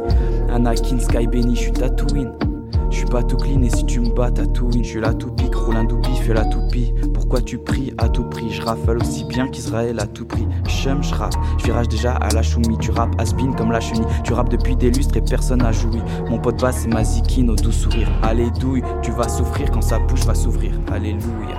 Anakin, Sky Benny, je suis Tatooine. Je suis pas tout clean et si tu me bats, Tatooine. Je suis la tout pique, roule un doubi, fais la toupie. Pourquoi tu pries à tout prix? Je raffole aussi bien qu'Israël à tout prix. Chum, je je virage déjà à la choumi. Tu rappes Aspin comme la chenille. Tu rappes depuis des lustres et personne n'a joui. Mon pote basse c'est ma zikine au doux sourire. Allez, douille, tu vas souffrir quand sa bouche va s'ouvrir. Alléluia.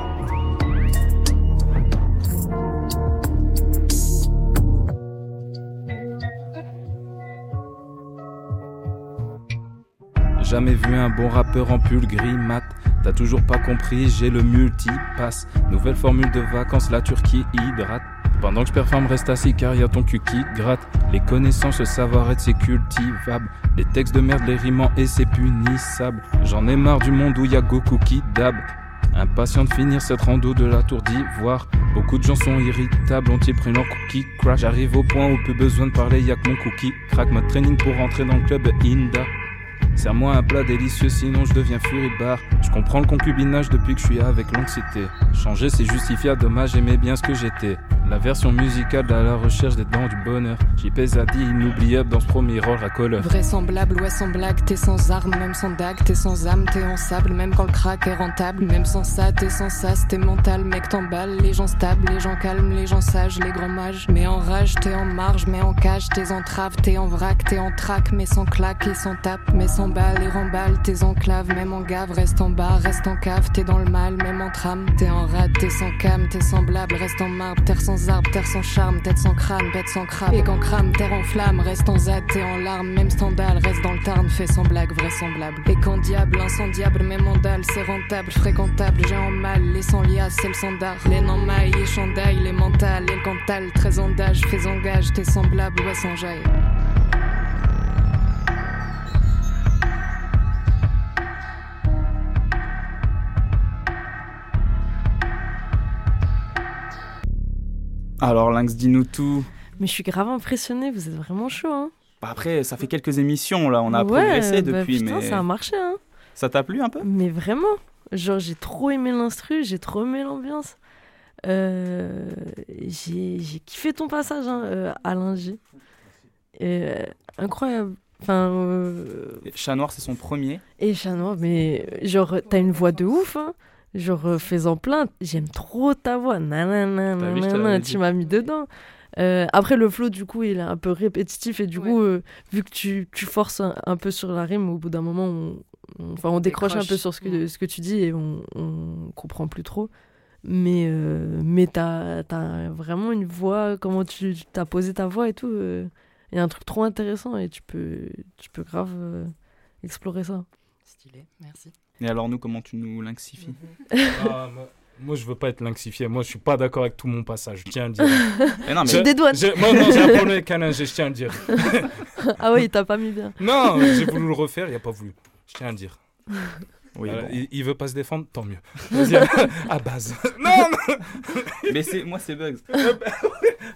Jamais vu un bon rappeur en pull gris mat. T'as toujours pas compris, j'ai le multipass. Nouvelle formule de vacances, la Turquie hydrate. Pendant que je performe, reste assis car y a ton cul qui gratte. Les connaissances, le savoir-être, c'est cultivable. Les textes de merde, les rimants et c'est punissable. J'en ai marre du monde où y a Goku qui dab. Impatient de finir cette rando de la tour d'ivoire. Beaucoup de gens sont irritables, ont-ils pris leur cookie crack J'arrive au point où plus besoin de parler, y'a que mon cookie crack. Mode training pour rentrer dans le club Inda. Serre-moi un plat délicieux, sinon je deviens furibard. Je comprends le concubinage depuis que je suis avec l'anxiété. Changer, c'est justifiable, dommage, j'aimais bien ce que j'étais. La version musicale à la recherche des dents du bonheur. JP Zadi, inoubliable dans ce premier rôle racoleur. Vraisemblable, ouais, sans blague, t'es sans armes, même sans dague, t'es sans âme, t'es en sable, même quand le crack est rentable, même sans ça, t'es sans sas, t'es mental, mec, t'emballes, les gens stables, les gens calmes, les gens sages, les grands mages, mais en rage, t'es en marge, mais en cage, t'es en trave, t'es en vrac, t'es en trac, mais sans claque et sans tape, mais sans balle et remballe, t'es enclave, même en gave, reste en bas, reste en cave, t'es dans le mal, même en trame, t'es en rade, t'es sans cam, t'es semblable, reste en marbre, terre sans arbre, terre sans charme, tête sans crâne, bête sans crabe, et quand crame, terre en flamme, reste en zad, t'es en larmes, même standal, reste dans le tarn, fait sans blague, vraisemblable, et quand diable, incendiable, même en c'est rentable, fréquentable, j'ai en mal, les sans liasses, c'est le sandar, les non mailles et chandail, les mentales, et le cantal, très en d'âge, fais engage, t'es semblable, ouais, sans jaille. Alors, Lynx, dis-nous tout. Mais je suis grave impressionnée, vous êtes vraiment chaud. Hein. Bah, après, ça fait quelques émissions, là, on a Ouais, progressé bah depuis, putain, mais ça a marché. Hein. ça t'a plu un peu? Mais vraiment, genre j'ai trop aimé l'instru, j'ai trop aimé l'ambiance. Euh, j'ai kiffé ton passage, hein, euh, Alain G. Euh, incroyable. Enfin, euh, Chat Noir, c'est son premier. et Chat Noir, mais genre t'as une voix de ouf, hein. Genre fais-en plein. J'aime trop ta voix. Nanana, vu, nanana, l'avais tu m'as mis dedans. Euh, après le flow du coup il est un peu répétitif et du coup euh, vu que tu, tu forces un, un peu sur la rime au bout d'un moment on, on- enfin on décroche un peu sur ce que, Mm. ce que tu dis et on, on comprend plus trop mais euh, mais t'as as vraiment une voix comment tu t'as posé ta voix et tout euh, il y a un truc trop intéressant et tu peux tu peux grave euh, explorer ça Stylé, merci. Et alors, nous, comment tu nous lynxifies Ah, moi, moi, je veux pas être lynxifié. Moi, je suis pas d'accord avec tout mon passage. Je tiens à le dire. Mais non, mais Tu dédouanes. J'ai- Moi, non, j'ai un problème avec Alain je tiens à le dire. ah ouais il t'a pas mis bien Non, j'ai voulu le refaire, il a pas voulu. Je tiens à le dire. Oui, bon. il, il veut pas se défendre, tant mieux. Vas-y, à, base. Non, non mais c'est moi, c'est Bugs.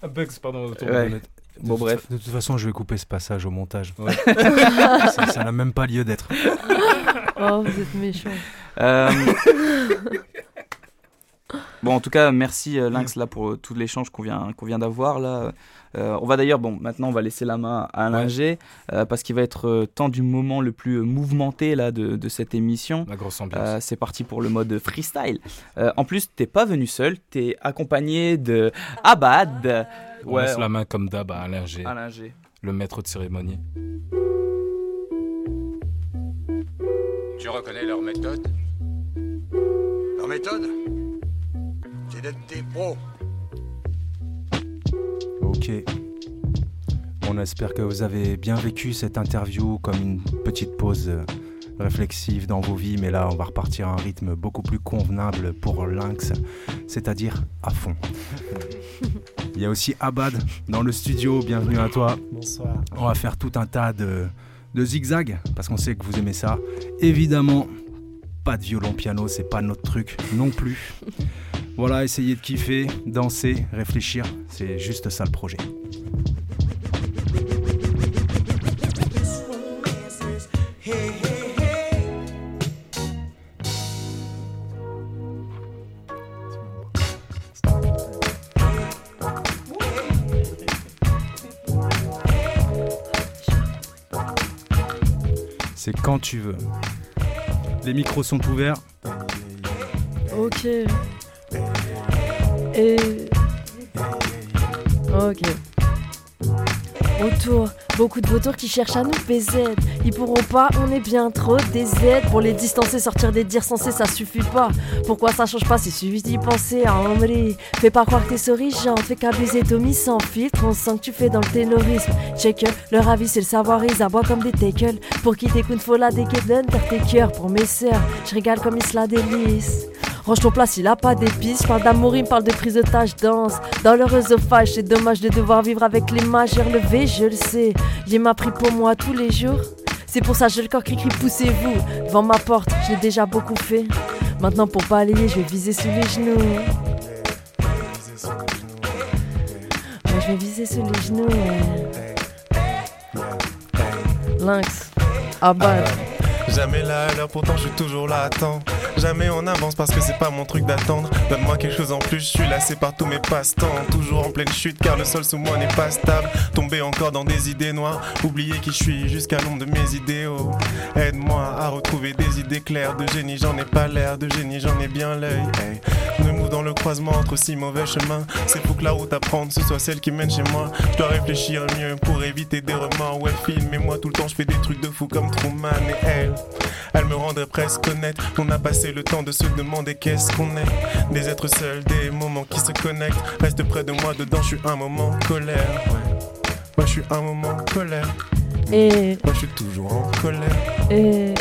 Bugs, pardon. autour Ouais. de tête. Bon, de, bref. toute- de toute façon, je vais couper ce passage au montage. Ouais. ça n'a même pas lieu d'être. oh vous êtes méchant Euh, Bon, en tout cas, merci euh, Lynx là pour euh, tout l'échange qu'on vient, qu'on vient d'avoir là. Euh, on va d'ailleurs, bon, maintenant on va laisser la main à Ouais. Euh, parce qu'il va être euh, temps du moment le plus euh, mouvementé là de, de cette émission. La grosse ambiance. Euh, c'est parti pour le mode freestyle. Euh, en plus, t'es pas venu seul, t'es accompagné de Abad. On laisse la main comme d'hab à Alain G, Alain G. le maître de cérémonie. Tu reconnais leur méthode? Leur méthode? C'est d'être des pros. Ok. On espère que vous avez bien vécu cette interview comme une petite pause euh, réflexive dans vos vies, mais là on va repartir à un rythme beaucoup plus convenable pour Lynx, c'est-à-dire à fond. Il y a aussi Abad dans le studio, bienvenue à toi. Bonsoir. On va faire tout un tas de, de zigzags parce qu'on sait que vous aimez ça. Évidemment, pas de violon piano, c'est pas notre truc non plus. Voilà, essayez de kiffer, danser, réfléchir, c'est juste ça le projet. C'est quand tu veux. Les micros sont ouverts. Ok. Et. Ok. Autour, beaucoup de vautours qui cherchent à nous baiser. Ils pourront pas, on est bien trop des aides. Pour les distancer, sortir des dires sensés, ça suffit pas. Pourquoi ça change pas, c'est suffit d'y penser à Henri. Fais pas croire que t'es sorigeant, fais qu'abuser Tommy sans filtre. On sent que tu fais dans le terrorisme. Check, leur avis c'est le savoir, ils aboient comme des tackles. Pour qui t'écoutes, faut la car tes cœurs pour mes sœurs. Je régale comme ils se la délice. Range ton place, il a pas d'épices. Parle d'amour, il me parle de prise de tâche, danse. Dans leur œsophage, c'est dommage de devoir vivre avec les mages relevées, je le sais. Il m'a pris pour moi tous les jours. C'est pour ça, j'ai le corps qui crie, poussez-vous. Devant ma porte, je l'ai déjà beaucoup fait. Maintenant, pour balayer, je vais viser sous les genoux. Je vais viser sous les genoux. Lynx. Abad. Jamais là à l'heure, pourtant je suis toujours là, attends. Jamais on avance parce que c'est pas mon truc d'attendre. Donne-moi quelque chose en plus, je suis lassé par tous mes passe-temps. Toujours en pleine chute car le sol sous moi n'est pas stable. Tombé encore dans des idées noires. Oublier qui je suis jusqu'à l'ombre de mes idéaux. Aide-moi à retrouver des idées claires. De génie, j'en ai pas l'air. De génie, j'en ai bien l'œil. Dans le croisement entre six mauvais chemins. C'est pour que la route à prendre ce soit celle qui mène chez moi. Je dois réfléchir mieux pour éviter des remords. Ouais, filme, mais moi tout le temps je fais des trucs de fou comme Truman et elle. Elle me rendrait presque honnête. On a passé le temps de se demander qu'est-ce qu'on est. Des êtres seuls, des moments qui se connectent. Reste près de moi, dedans, je suis un moment colère. Ouais, ouais je suis un moment colère. Et. Moi, je suis toujours en colère. Et.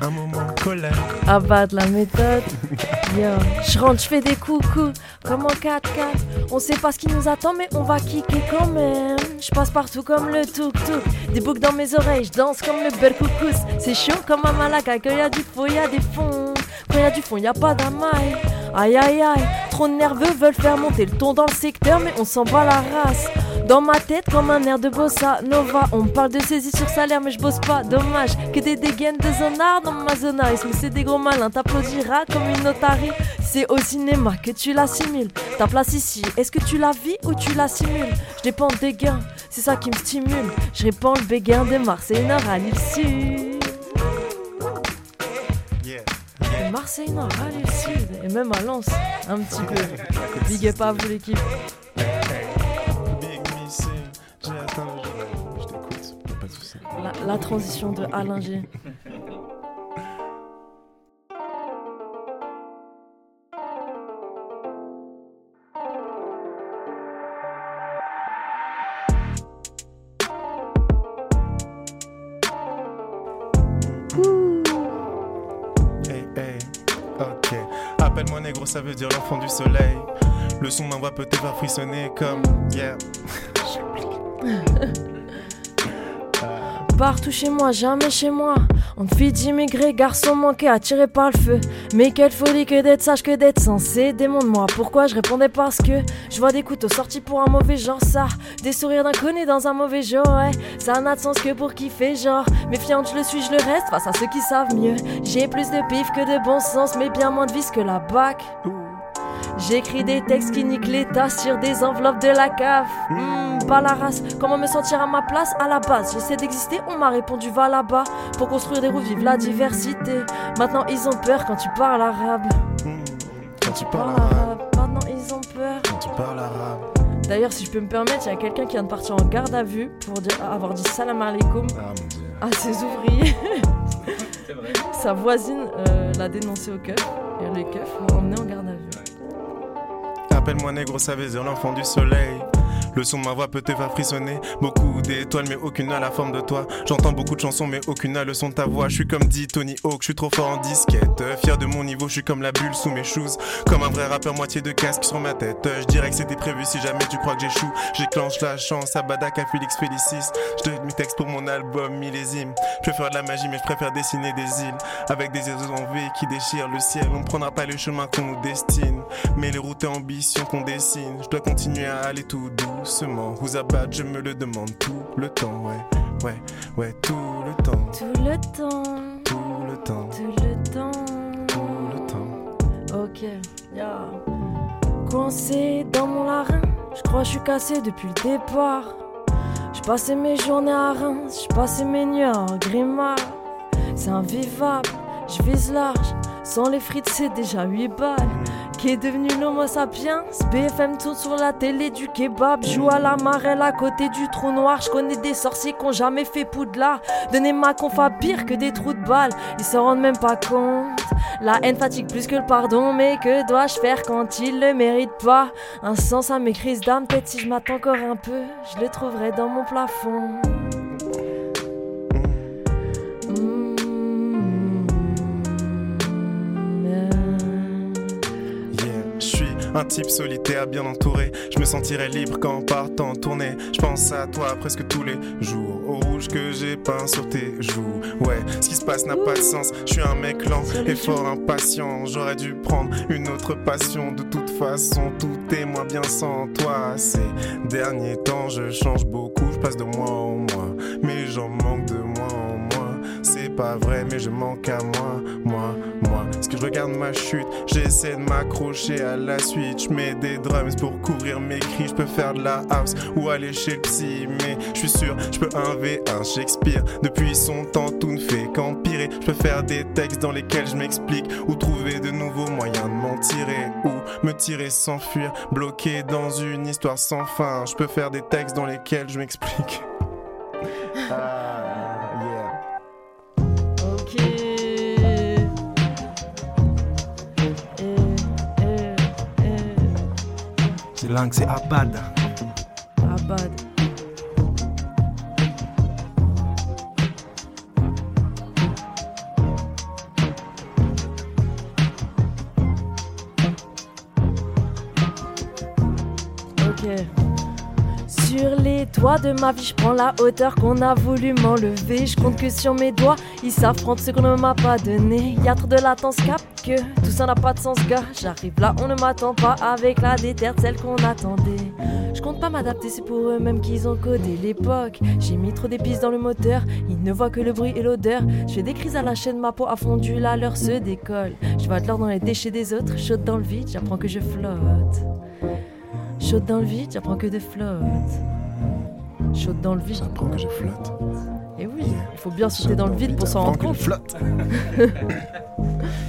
Un moment colère. Abad, la méthode. Yo. Je rentre, je fais des coucous, comme en 4x4. On sait pas ce qui nous attend, mais on va kicker quand même. Je passe partout comme le tuk-tuk. Des boucles dans mes oreilles, je danse comme le berkoucous. C'est chaud comme un Malaga, quand y a du faux, y a des fonds. Quand y a du fond, y a pas d'amaille. Aïe aïe aïe, trop nerveux veulent faire monter le ton dans le secteur, mais on s'en bat la race. Dans ma tête, comme un air de bossa nova. On parle de saisie sur salaire, mais je bosse pas. Dommage que des dégaines de zonard dans ma zonarisme. C'est des gros malins, t'applaudiras comme une notarie. C'est au cinéma que tu l'assimiles. Ta place ici, est-ce que tu la vis ou tu la simules Je dépends des gains, c'est ça qui me stimule. Je répands le béguin des Marseille Nord à l'île Sud. Nord à l'île Sud. Et même à Lens, un petit peu. Big up à vous l'équipe. La, la transition de Alain G. Hey, hey, ok. Appelle-moi négro, ça veut dire l'enfant du soleil. Le son m'envoie peut-être faire frissonner comme. Yeah. Partout chez moi, jamais chez moi. On fit d'immigrés, garçon manqué, attiré par le feu. Mais quelle folie que d'être sage, que d'être censé. Démonde-moi pourquoi je répondais parce que je vois des couteaux sortis pour un mauvais genre, ça. Des sourires d'inconnus dans un mauvais jour, ouais. Ça n'a de sens que pour kiffer, genre. Méfiante, je le suis, je le reste face à ceux qui savent mieux. J'ai plus de pif que de bon sens, mais bien moins de vis que la bac. J'écris des textes qui niquent l'état sur des enveloppes de la cave. Hmm, pas la race, comment me sentir à ma place à la base? J'essaie d'exister, on m'a répondu va là-bas. Pour construire des routes, vive la diversité. Maintenant ils ont peur quand tu parles arabe. Quand tu parles arabe, Maintenant ils ont peur. quand tu parles arabe. D'ailleurs, si je peux me permettre, il y a quelqu'un qui vient de partir en garde à vue pour dire, avoir dit salam alaikum Ah mon dieu. à ses ouvriers. Sa voisine euh, l'a dénoncé au keuf et les keufs l'ont emmené en garde à vue. Appelle-moi négro, dire l'enfant du soleil. Le son de ma voix peut te faire frissonner. Beaucoup d'étoiles, mais aucune n'a la forme de toi. J'entends beaucoup de chansons, mais aucune n'a le son de ta voix. Je suis comme dit Tony Hawk, je suis trop fort en disquette. Fier de mon niveau, je suis comme la bulle sous mes shoes. Comme un vrai rappeur, moitié de casque sur ma tête. Je dirais que c'était prévu si jamais tu crois que j'échoue. J'éclenche la chance à Badak, à Félix Félicis. Je donne mes textes pour mon album millésime. Je peux faire de la magie, mais je préfère dessiner des îles. Avec des oiseaux en V qui déchirent le ciel. On ne prendra pas le chemin qu'on nous destine. Mais les routes et ambitions qu'on dessine. Je dois continuer à aller tout doucement. Vous abattre, je me le demande tout le temps. Ouais, ouais, ouais, tout le temps. Tout le temps, Tout le temps. tout le temps. Tout le temps. Ok, ya. Coincé dans mon larynx, je crois que je suis cassé depuis le départ. Je passais mes journées à Reims, je passais mes nuits en grimace. C'est invivable, je vise large. Sans les frites, c'est déjà 8 balles. Qui est devenu l'homo sapiens BFM tourne sur la télé du kebab. Joue à la marelle à côté du trou noir. Je connais des sorciers qui ont jamais fait poudlard. Donnez ma conf à pire que des trous de balles. Ils se rendent même pas compte. La haine fatigue plus que le pardon. Mais que dois-je faire quand ils le méritent pas? Un sens à mes crises d'âme. Peut-être si je m'attends encore un peu, je le trouverai dans mon plafond. Un type solitaire bien entouré. Je me sentirais libre quand partant en tournée. Je pense à toi presque tous les jours. Au rouge que j'ai peint sur tes joues. Ouais, ce qui se passe n'a pas de sens. Je suis un mec lent et fort impatient. J'aurais dû prendre une autre passion. De toute façon, tout est moins bien sans toi. Ces derniers temps, je change beaucoup. Je passe de mois en mois. Mais j'en manque pas vrai, mais je manque à moi, moi, moi. Est-ce que je regarde ma chute J'essaie de m'accrocher à la suite. Je mets des drums pour couvrir mes cris. Je peux faire de la house ou aller chez le psy. Mais je suis sûr, je peux un Shakespeare. Depuis son temps, tout ne fait qu'empirer. Je peux faire des textes dans lesquels je m'explique. Ou trouver de nouveaux moyens de m'en tirer. Ou me tirer sans fuir. Bloqué dans une histoire sans fin. Je peux faire des textes dans lesquels je m'explique. Ah, langue, c'est Abad. Abad. De ma vie. Je prends la hauteur qu'on a voulu m'enlever. Je compte que sur mes doigts, ils s'affrontent ce qu'on ne m'a pas donné. Y a trop de latence, cap que tout ça n'a pas de sens, gars. J'arrive là, on ne m'attend pas avec la déterre, celle qu'on attendait. Je compte pas m'adapter, c'est pour eux-mêmes qu'ils ont codé l'époque. J'ai mis trop d'épices dans le moteur, ils ne voient que le bruit et l'odeur. Je fais des crises à la chaîne, ma peau a fondu, la leur se décolle. Je vais de l'or dans les déchets des autres, chaude dans le vide, j'apprends que je flotte. Chaude dans le vide, j'apprends que de flotte. Chaude dans le vide, que je flotte. Et oui, il faut bien sauter dans le vide pour s'en rendre compte. flotte.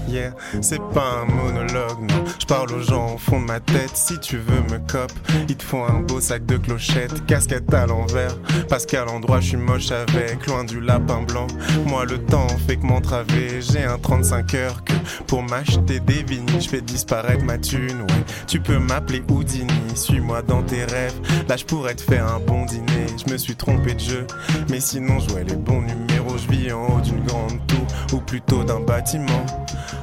Yeah, c'est pas un monologue, non. Je parle aux gens au fond de ma tête. Si tu veux me cop, ils te font un beau sac de clochettes, casquette à l'envers. Parce qu'à l'endroit, je suis moche avec, loin du lapin blanc. Moi, le temps fait que m'entraver. J'ai un 35 heures que pour m'acheter des vinyles, je fais disparaître ma thune. Ouais, tu peux m'appeler Houdini, suis-moi dans tes rêves. Là, je pourrais te faire un bon dîner. Je me suis trompé de jeu, mais sinon, jouais les bons numéros. Je vis en haut d'une grande tour, ou plutôt d'un bâtiment.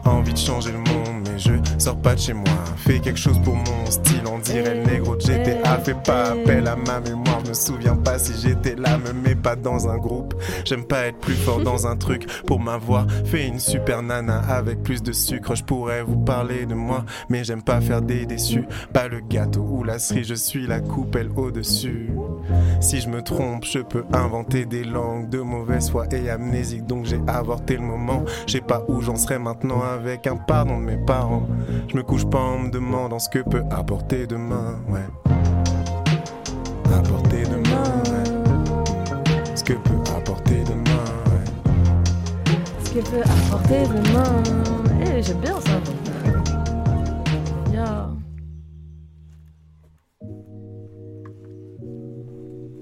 Envie de changer le monde, je sors pas de chez moi. Fais quelque chose pour mon style, on dirait le négro de GTA. Fais pas appel à ma mémoire, me souviens pas si j'étais là, me mets pas dans un groupe. J'aime pas être plus fort dans un truc pour m'avoir fait une super nana avec plus de sucre. Je pourrais vous parler de moi, mais j'aime pas faire des déçus. Pas le gâteau ou la cerise, je suis la coupelle au-dessus. Si je me trompe, je peux inventer des langues de mauvaise foi et amnésique, donc j'ai avorté le moment. Je sais pas où j'en serais maintenant avec un pardon de mes parents. Je me couche pas en me demandant ce que peut apporter demain, ouais. Apporter demain, ouais. Ce que peut apporter demain, ouais. Ce que peut apporter demain. Eh, j'aime bien ça. Yeah.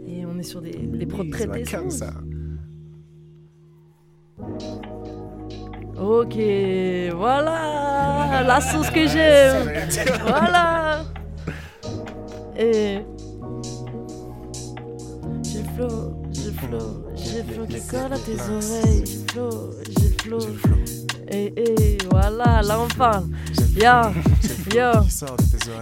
Et on est sur des, des prods très comme ça. Ok, voilà la sauce que j'aime. Voilà. Et j'ai flow, j'ai flow, j'ai flow qui colle à tes oreilles. J'ai flow, j'ai flow. Et, et voilà, là on parle. Yo, yo.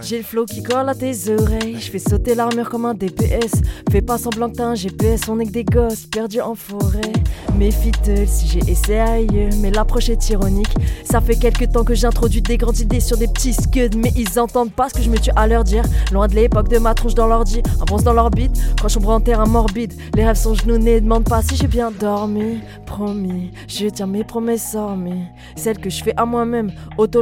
J'ai le flow qui colle à tes oreilles. Je fais sauter l'armure comme un DPS. Fais pas semblant que t'as un GPS. On est que des gosses perdus en forêt. Méfie-toi si j'ai essayé, mais l'approche est ironique. Ça fait quelques temps que j'introduis des grandes idées sur des petits scuds, mais ils entendent pas ce que je me tue à leur dire. Loin de l'époque de ma tronche dans l'ordi, bronze dans l'orbite. Quand je en terrain morbide, les rêves sont genounés. Demande pas si j'ai bien dormi. Promis, je tiens mes promesses hormis. Celles que je fais à moi-même. Auto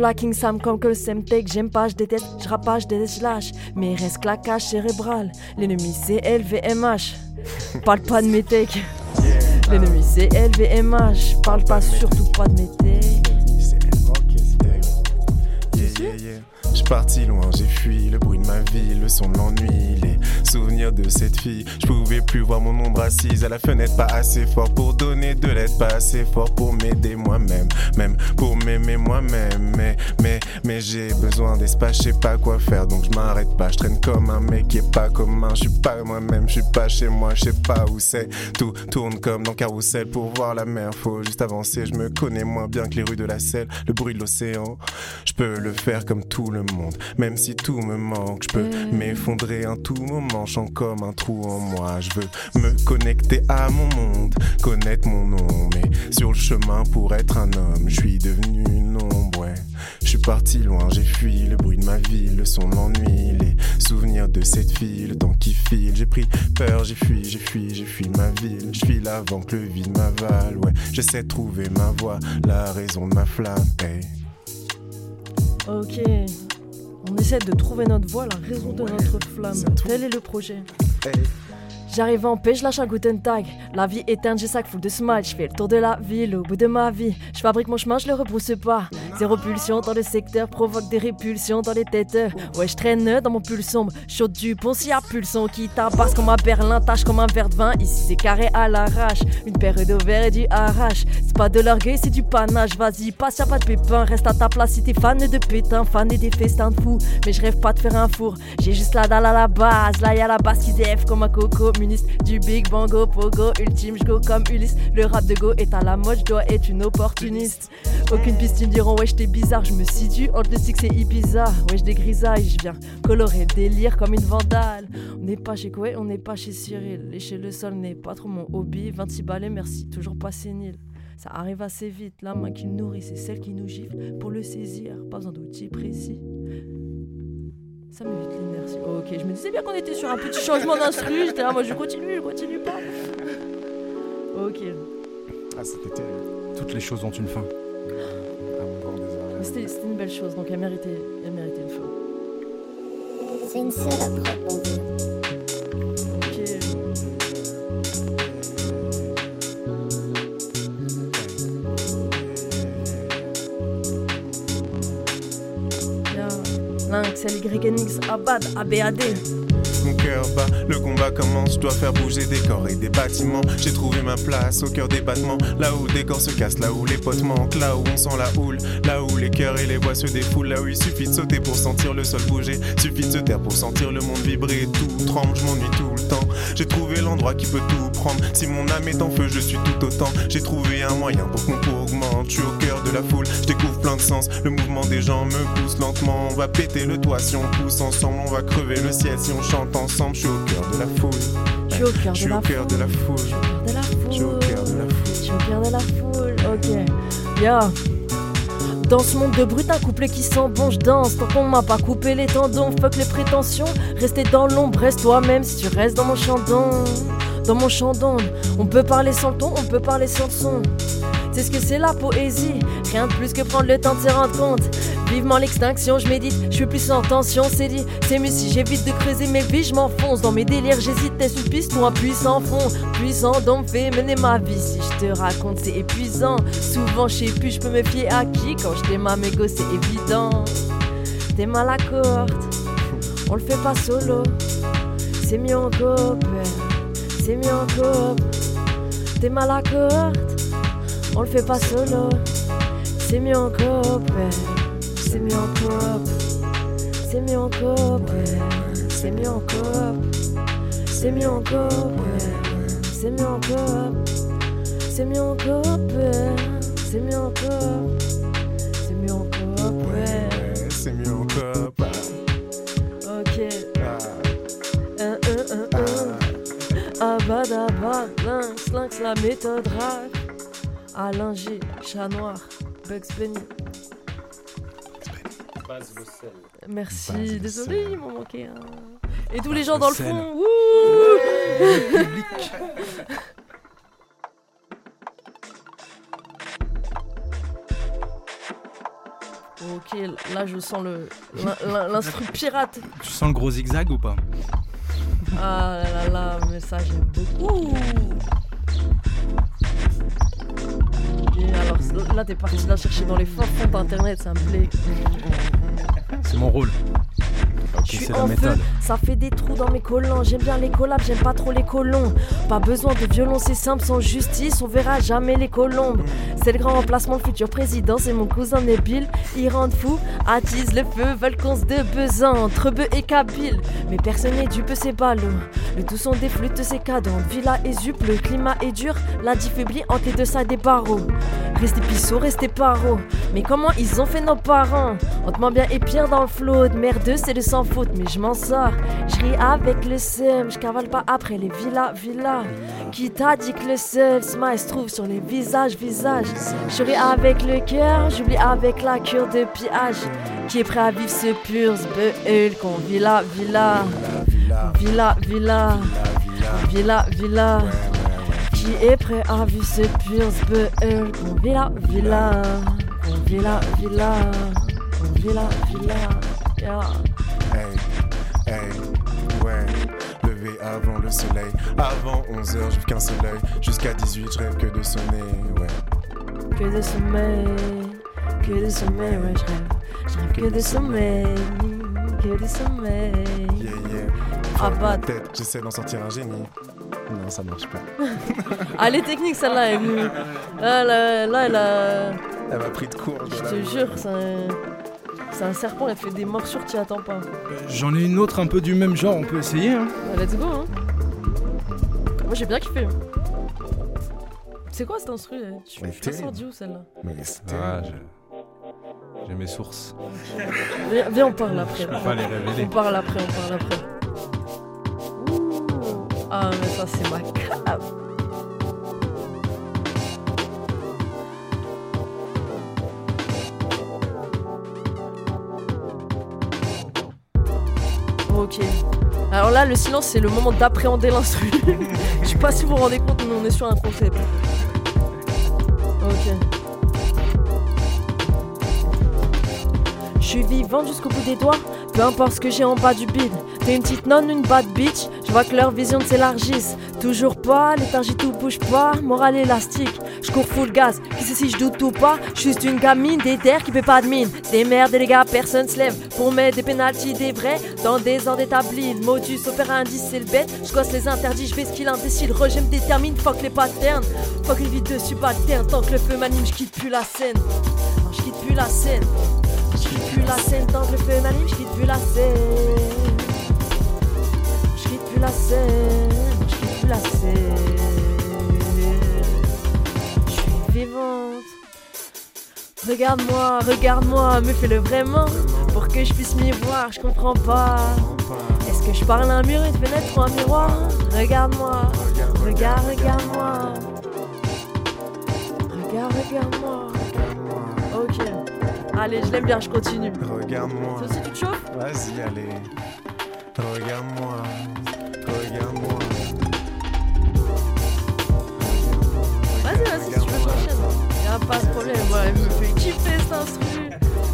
Comme que le Semtech. J'aime pas, je déteste, je rapage, je déteste, je lâche. Mais reste claquage cérébral. L'ennemi c'est LVMH. Parle pas de mes techs. L'ennemi c'est LVMH. Parle pas surtout pas de mes techs. Je parti loin, j'ai fui le bruit de ma ville, le son de l'ennui, les souvenirs de cette fille. Je pouvais plus voir mon ombre assise à la fenêtre, pas assez fort pour donner de l'aide, pas assez fort pour m'aider moi-même, même pour m'aimer moi-même. Mais, mais, mais j'ai besoin d'espace, je sais pas quoi faire, donc je m'arrête pas. Je traîne comme un mec qui est pas commun, je suis pas moi-même, je suis pas chez moi, je sais pas où c'est. Tout tourne comme dans carrousel pour voir la mer, faut juste avancer. Je me connais moins bien que les rues de la selle, le bruit de l'océan. Je peux le faire comme tout le monde, même si tout me manque. Je peux m'effondrer un tout moment, sens comme un trou en moi. Je veux me connecter à mon monde, connaître mon nom. Mais sur le chemin pour être un homme, je suis devenu une ombre. Ouais. Je suis parti loin, j'ai fui le bruit de ma ville, le son m'ennuie, les souvenirs de cette fille, le temps qui file. J'ai pris peur, j'ai fui, j'ai fui, j'ai fui ma ville. Je suis là avant que le vide m'avale. Ouais, j'essaie de trouver ma voix, la raison de ma flamme. Hey. Ok. On essaie de trouver notre voie, la raison de notre flamme. Tel est le projet. J'arrive en paix, je lâche un Guten Tag. La vie éteinte, j'ai sac full de smile. Je fais le tour de la ville au bout de ma vie. Je fabrique mon chemin, je le rebrousse pas. Zéro pulsion dans le secteur, provoque des répulsions dans les têtes. Ouais, je traîne dans mon pull sombre. Chaud du pont, s'il y a pulsion qui tabasse comme un berlin, tâche comme un verre de vin. Ici, c'est carré à l'arrache. Une paire d'ovaires et du arrache. C'est pas de l'orgueil, c'est du panache. Vas-y, passe, y'a pas de pépin. Reste à ta place si t'es fan de pétain, fan des festins de fous. Mais je rêve pas de faire un four. J'ai juste la dalle à la base. Là, y'a la basse qui zève comme un coco. Du big bango, pogo, ultime, je go comme Ulysse. Le rap de go est à la mode, je dois être une opportuniste. Aucune piste, ils me diront, ouais, t'es bizarre, je me situe entre le six et Ibiza. Wesh, des grisailles, je viens colorer délire comme une vandale. On n'est pas chez Koé, on n'est pas chez Cyril. Lécher le sol n'est pas trop mon hobby. 26 balais, merci, toujours pas sénile. Ça arrive assez vite, la main qui nourrit, c'est celle qui nous gifle. Pour le saisir, pas besoin d'outils précis. Ça m'évite l'inertie. Ok, je me disais bien qu'on était sur un petit changement d'instru. J'étais là, moi je continue, je continue pas. Ok. Ah, c'était terrible. Toutes les choses ont une fin. Ah, C'était c'était une belle chose, donc elle méritait, elle méritait une fin. C'est une salope. Mon cœur bat, le combat commence, je dois faire bouger des corps et des bâtiments. J'ai trouvé ma place au cœur des battements, là où des corps se cassent, là où les potes manquent, là où on sent la houle, là où les cœurs et les voix se défoulent, là où il suffit de sauter pour sentir le sol bouger, suffit de se taire pour sentir le monde vibrer, tout tremble, je m'ennuie tout le temps. J'ai trouvé l'endroit qui peut tout prendre, si mon âme est en feu, je suis tout autant. J'ai trouvé un moyen pour que mon poids augmente, je suis au cœur de la foule, je découvre plein de sens, le mouvement des gens me pousse lentement, on va péter le toit si on pousse ensemble, on va crever le ciel si on chante ensemble, je suis au cœur de la foule. Je suis au cœur de la foule. Je suis au cœur de la foule. Je suis au cœur de la foule. Ok. Yeah. Dans ce monde de brut, un couplet qui sent bon, je danse. Tant m'a pas coupé les tendons, fuck les prétentions. Rester dans l'ombre, reste toi-même si tu restes dans mon d'ombre. Dans mon d'ombre, on peut parler sans ton, on peut parler sans son. C'est ce que c'est la poésie, rien de plus que prendre le temps de se rendre compte. Vivement l'extinction, je médite, je suis plus en tension, c'est dit. C'est mieux si j'évite de creuser mes vies, je m'enfonce. Dans mes délires, j'hésite, est une piste ou un puissant fond. Puissant d'homme fait mener ma vie. Si je te raconte, c'est épuisant. Souvent, je sais plus, je peux me fier à qui. Quand je t'aime à mes gosses, c'est évident. T'es mal à cohorte, on le fait pas solo. C'est mieux en coop, c'est mieux en coop. T'es mal à cohorte, on le fait pas solo. C'est mieux en coop, c'est mieux en coop. C'est mieux en coop, c'est mieux en coop. C'est mieux en coop, c'est mieux en coop. C'est mieux en coop, c'est mieux en coop. C'est mieux en coop. C'est mieux en coop. Ok. Ah. Un, un, un, un. Abadabad, lynx, lynx, la méthode rap. Alain G, chat noir, Bugs Bunny. Merci, désolé, il m'en manquait un. Et tous les gens dans le sel. fond, wouh Ok, là je sens le l'in- l'in- l'instru pirate. Tu sens le gros zigzag ou pas? Ah là là là, mais ça j'aime beaucoup. Et alors là t'es parti la chercher dans les fins fonds d'internet, ça me plaît. C'est mon rôle. Je suis en feu, ça fait des trous dans mes collants. J'aime bien les collabs, j'aime pas trop les colons. Pas besoin de violon, c'est simple, sans justice, on verra jamais les colombes. C'est le grand remplacement, le futur président, c'est mon cousin Nabil. Ils rendent fou, attisent le feu, veulent qu'on se entre bœufs et kabyle. Mais personne n'est dupe, c'est ballot. Le tout son des flûtes, c'est cadent. Villa et zup, le climat est dur, la diffublie entre les deux sides des barreaux. Restez pisseaux, restez paro. Mais comment ils ont fait nos parents? Hautement bien et pire dans le flot. Merdeux, c'est de sans faute, mais je m'en sors. Je ris avec le seum, je cavale pas après les villas, villas. Qui t'a dit que le seul smile se trouve sur les visages, visages? Je ris avec le cœur, j'oublie avec la cure de pillage. Qui est prêt à vivre ce pur, ce beul qu'on villa, villa? Villa, villa. Villa, villa. Qui est prêt à vivre ce pur, ce beul qu'on villa, villa. Qu'on villa, villa. Qu'on villa, villa. Yeah. Hey, hey, ouais. Levé avant le soleil. Avant 11h, j'ouvre qu'un seul œil. Jusqu'à 18, je rêve que de sonner, ouais. Que de sommeil, que de sommeil, ouais, je rêve. Je rêve que de sommeil, que de sommeil. Ah bah, Peut-être, j'essaie d'en sortir un génie. Non, ça marche pas. ah, les techniques, celle-là, elle est venue. Là, là, là, elle a. Elle m'a pris de court. Je te jure, c'est un. C'est un serpent, elle fait des morsures, tu attends pas. J'en ai une autre un peu du même genre, on peut essayer. Hein. Let's go, hein. Moi, j'ai bien kiffé. C'est quoi cet instru? Là Tu Mais tu la sors terrible. d'où celle-là Mais c'est Ah. J'ai mes sources. Viens, viens, on parle après. Je peux pas les révéler. On parle après, on parle après. Ah, mais ça, c'est ma cave. Ok. Alors là, le silence, c'est le moment d'appréhender l'instru. Je sais pas si vous vous rendez compte, mais on est sur un concept. Ok. Je suis vivante jusqu'au bout des doigts, peu importe ce que j'ai en bas du bide. T'es une petite nonne, une bad bitch, je vois que leur vision s'élargisse. Toujours pas, l'énergie tout bouge pas, morale élastique. Je cours full gaz, qui sait si je doute ou pas, juste une gamine des terres qui paie pas de mine. Des merdes les gars, personne se lève pour mettre des pénalties des vrais dans des ordres établis. Le modus operandi, c'est le bête, je gosse les interdits, je fais ce qu'il indécile. Rejet me détermine, fuck les patterns, fuck une vie de subalterne. Tant que le feu m'anime, je quitte plus la scène. Je quitte plus la scène. Je quitte plus la scène tant que le feu m'anime, je quitte plus la scène. La scène, je la scène. Je suis vivante. Regarde-moi, regarde-moi, me fais-le vraiment pour que je puisse m'y voir, je comprends pas. Est-ce que je parle à un mur, une fenêtre ou un miroir? Regarde-moi, regarde, regarde-moi. Regarde, regarde-moi. Ok. Allez, je l'aime bien, je continue. Regarde-moi. Toi aussi, tu te chauffes? Vas-y, allez. Regarde-moi. Vas-y, vas-y, si tu veux, j'enchaîne. Y'a pas de problème, moi, elle me fait kiffer cet instru.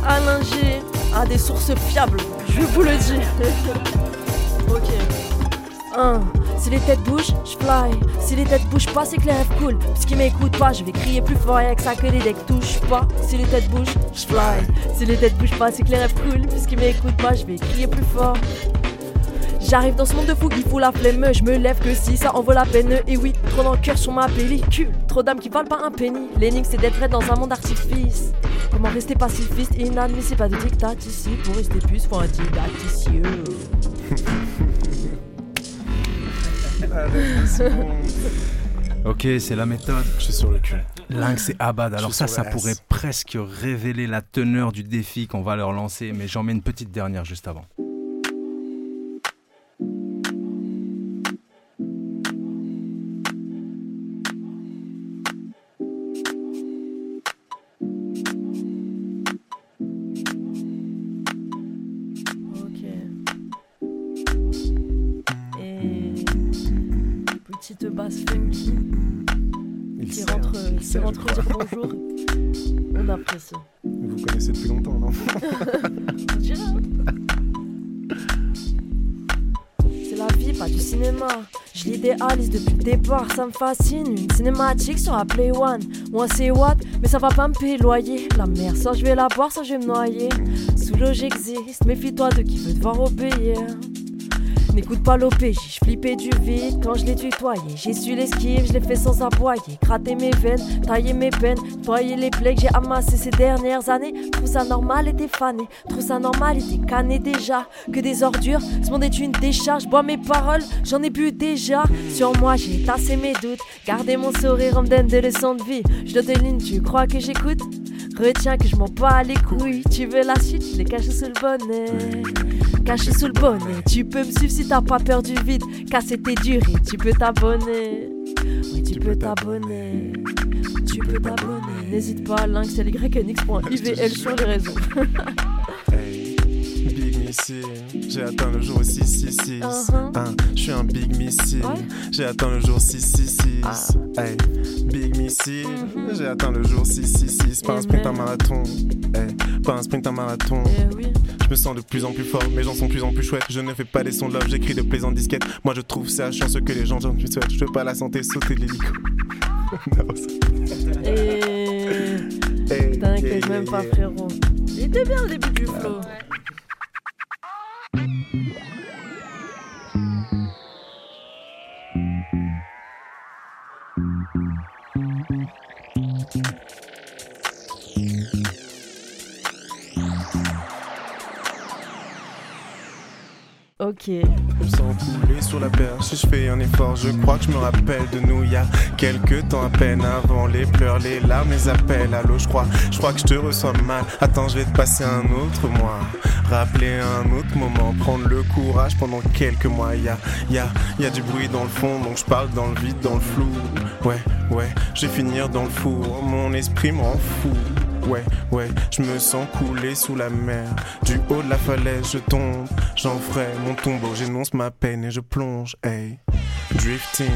Alain G a des sources fiables, je vous le dis. ok. 1. Si les têtes bougent, je fly. Si les têtes bougent pas, c'est que les rêves cool. Puisqu'ils m'écoutent pas, je vais crier plus fort et avec ça que les decks touchent pas. Si les têtes bougent, je fly. Si les têtes bougent pas, c'est que les rêves cool. Puisqu'ils m'écoutent pas, je vais crier plus fort. J'arrive dans ce monde de fou qui fout la flemme, je me lève que si ça en vaut la peine. Et oui, trop d'encoeur sur ma pellicule, trop d'âmes qui valent pas un penny. L'énigme c'est d'être dans un monde d'artifice. Comment rester pacifiste? Et inadmissible, pas de dictat ici. Pour rester plus, faut un didacticieux. Ok, c'est la méthode. Je suis sur le cul. Lynx et Abad. Alors ça, ça pourrait presque révéler la teneur du défi qu'on va leur lancer, mais j'en mets une petite dernière juste avant. Depuis le départ, ça me fascine. Une cinématique sur la Play One. Moi c'est what, mais ça va pas me payer le loyer. La mer, soit je vais la boire, soit je vais me noyer. Sous l'eau j'existe, méfie-toi de qui veut devoir obéir. N'écoute pas l'OPJ, je flippais du vide quand je l'ai tutoyé. J'ai su l'esquive, je l'ai fait sans aboyer. Gratter mes veines, tailler mes peines, nettoyer les plaies que j'ai amassées ces dernières années. Trouve ça normal et t'es fané. Trouve ça normal et t'es cané déjà. Que des ordures, ce monde est une décharge. Bois mes paroles, j'en ai bu déjà. Sur moi, j'ai tassé mes doutes. Gardez mon sourire, on me donne des leçons de vie. Je te ligne, tu crois que j'écoute? Retiens que je m'en bats les couilles. Tu veux la suite, je l'ai caché sous le bonnet. Caché sous le bonnet. Tu peux me suivre si t'as pas peur du vide. Casser tes durées, tu peux t'abonner. Oui, tu peux t'abonner. Tu peux t'abonner. N'hésite pas, lynx, sur les réseaux. J'ai atteint le jour 666. Uh-huh. Hein, je suis un Big Missile, Ouais. j'ai atteint le jour 666. Ah. Hey, Big Missile, j'ai atteint le jour 666. Pas un sprint, un Amen. marathon. Hey, pas un sprint, un marathon. Eh oui. Je me sens de plus en plus fort, mes gens sont de plus en plus chouettes. Je ne fais pas des sons de love, j'écris de plaisantes disquettes. Moi je trouve ça chiant ce que les gens j'en souhaitent. Je veux pas la santé sauter de l'hélico. Et. Hey, T'inquiète yeah, même yeah, pas, yeah. frérot. Il était bien au début du flow. Ok. Je me sens couler sur la perche, je fais un effort, je crois que je me rappelle de nous il y a quelques temps à peine avant les pleurs, les larmes, les appels. Allô, je crois, je crois que je te reçois mal. Attends, je vais te passer un autre mois. Rappeler un autre moment, prendre le courage pendant quelques mois. Il y a, y, a, y a du bruit dans le fond, donc je parle dans le vide, dans le flou. Ouais, ouais, je vais finir dans le four, mon esprit m'en fout. Ouais, ouais, je me sens couler sous la mer. Du haut de la falaise, je tombe. J'en ferai mon tombeau, j'énonce ma peine et je plonge. Hey, drifting,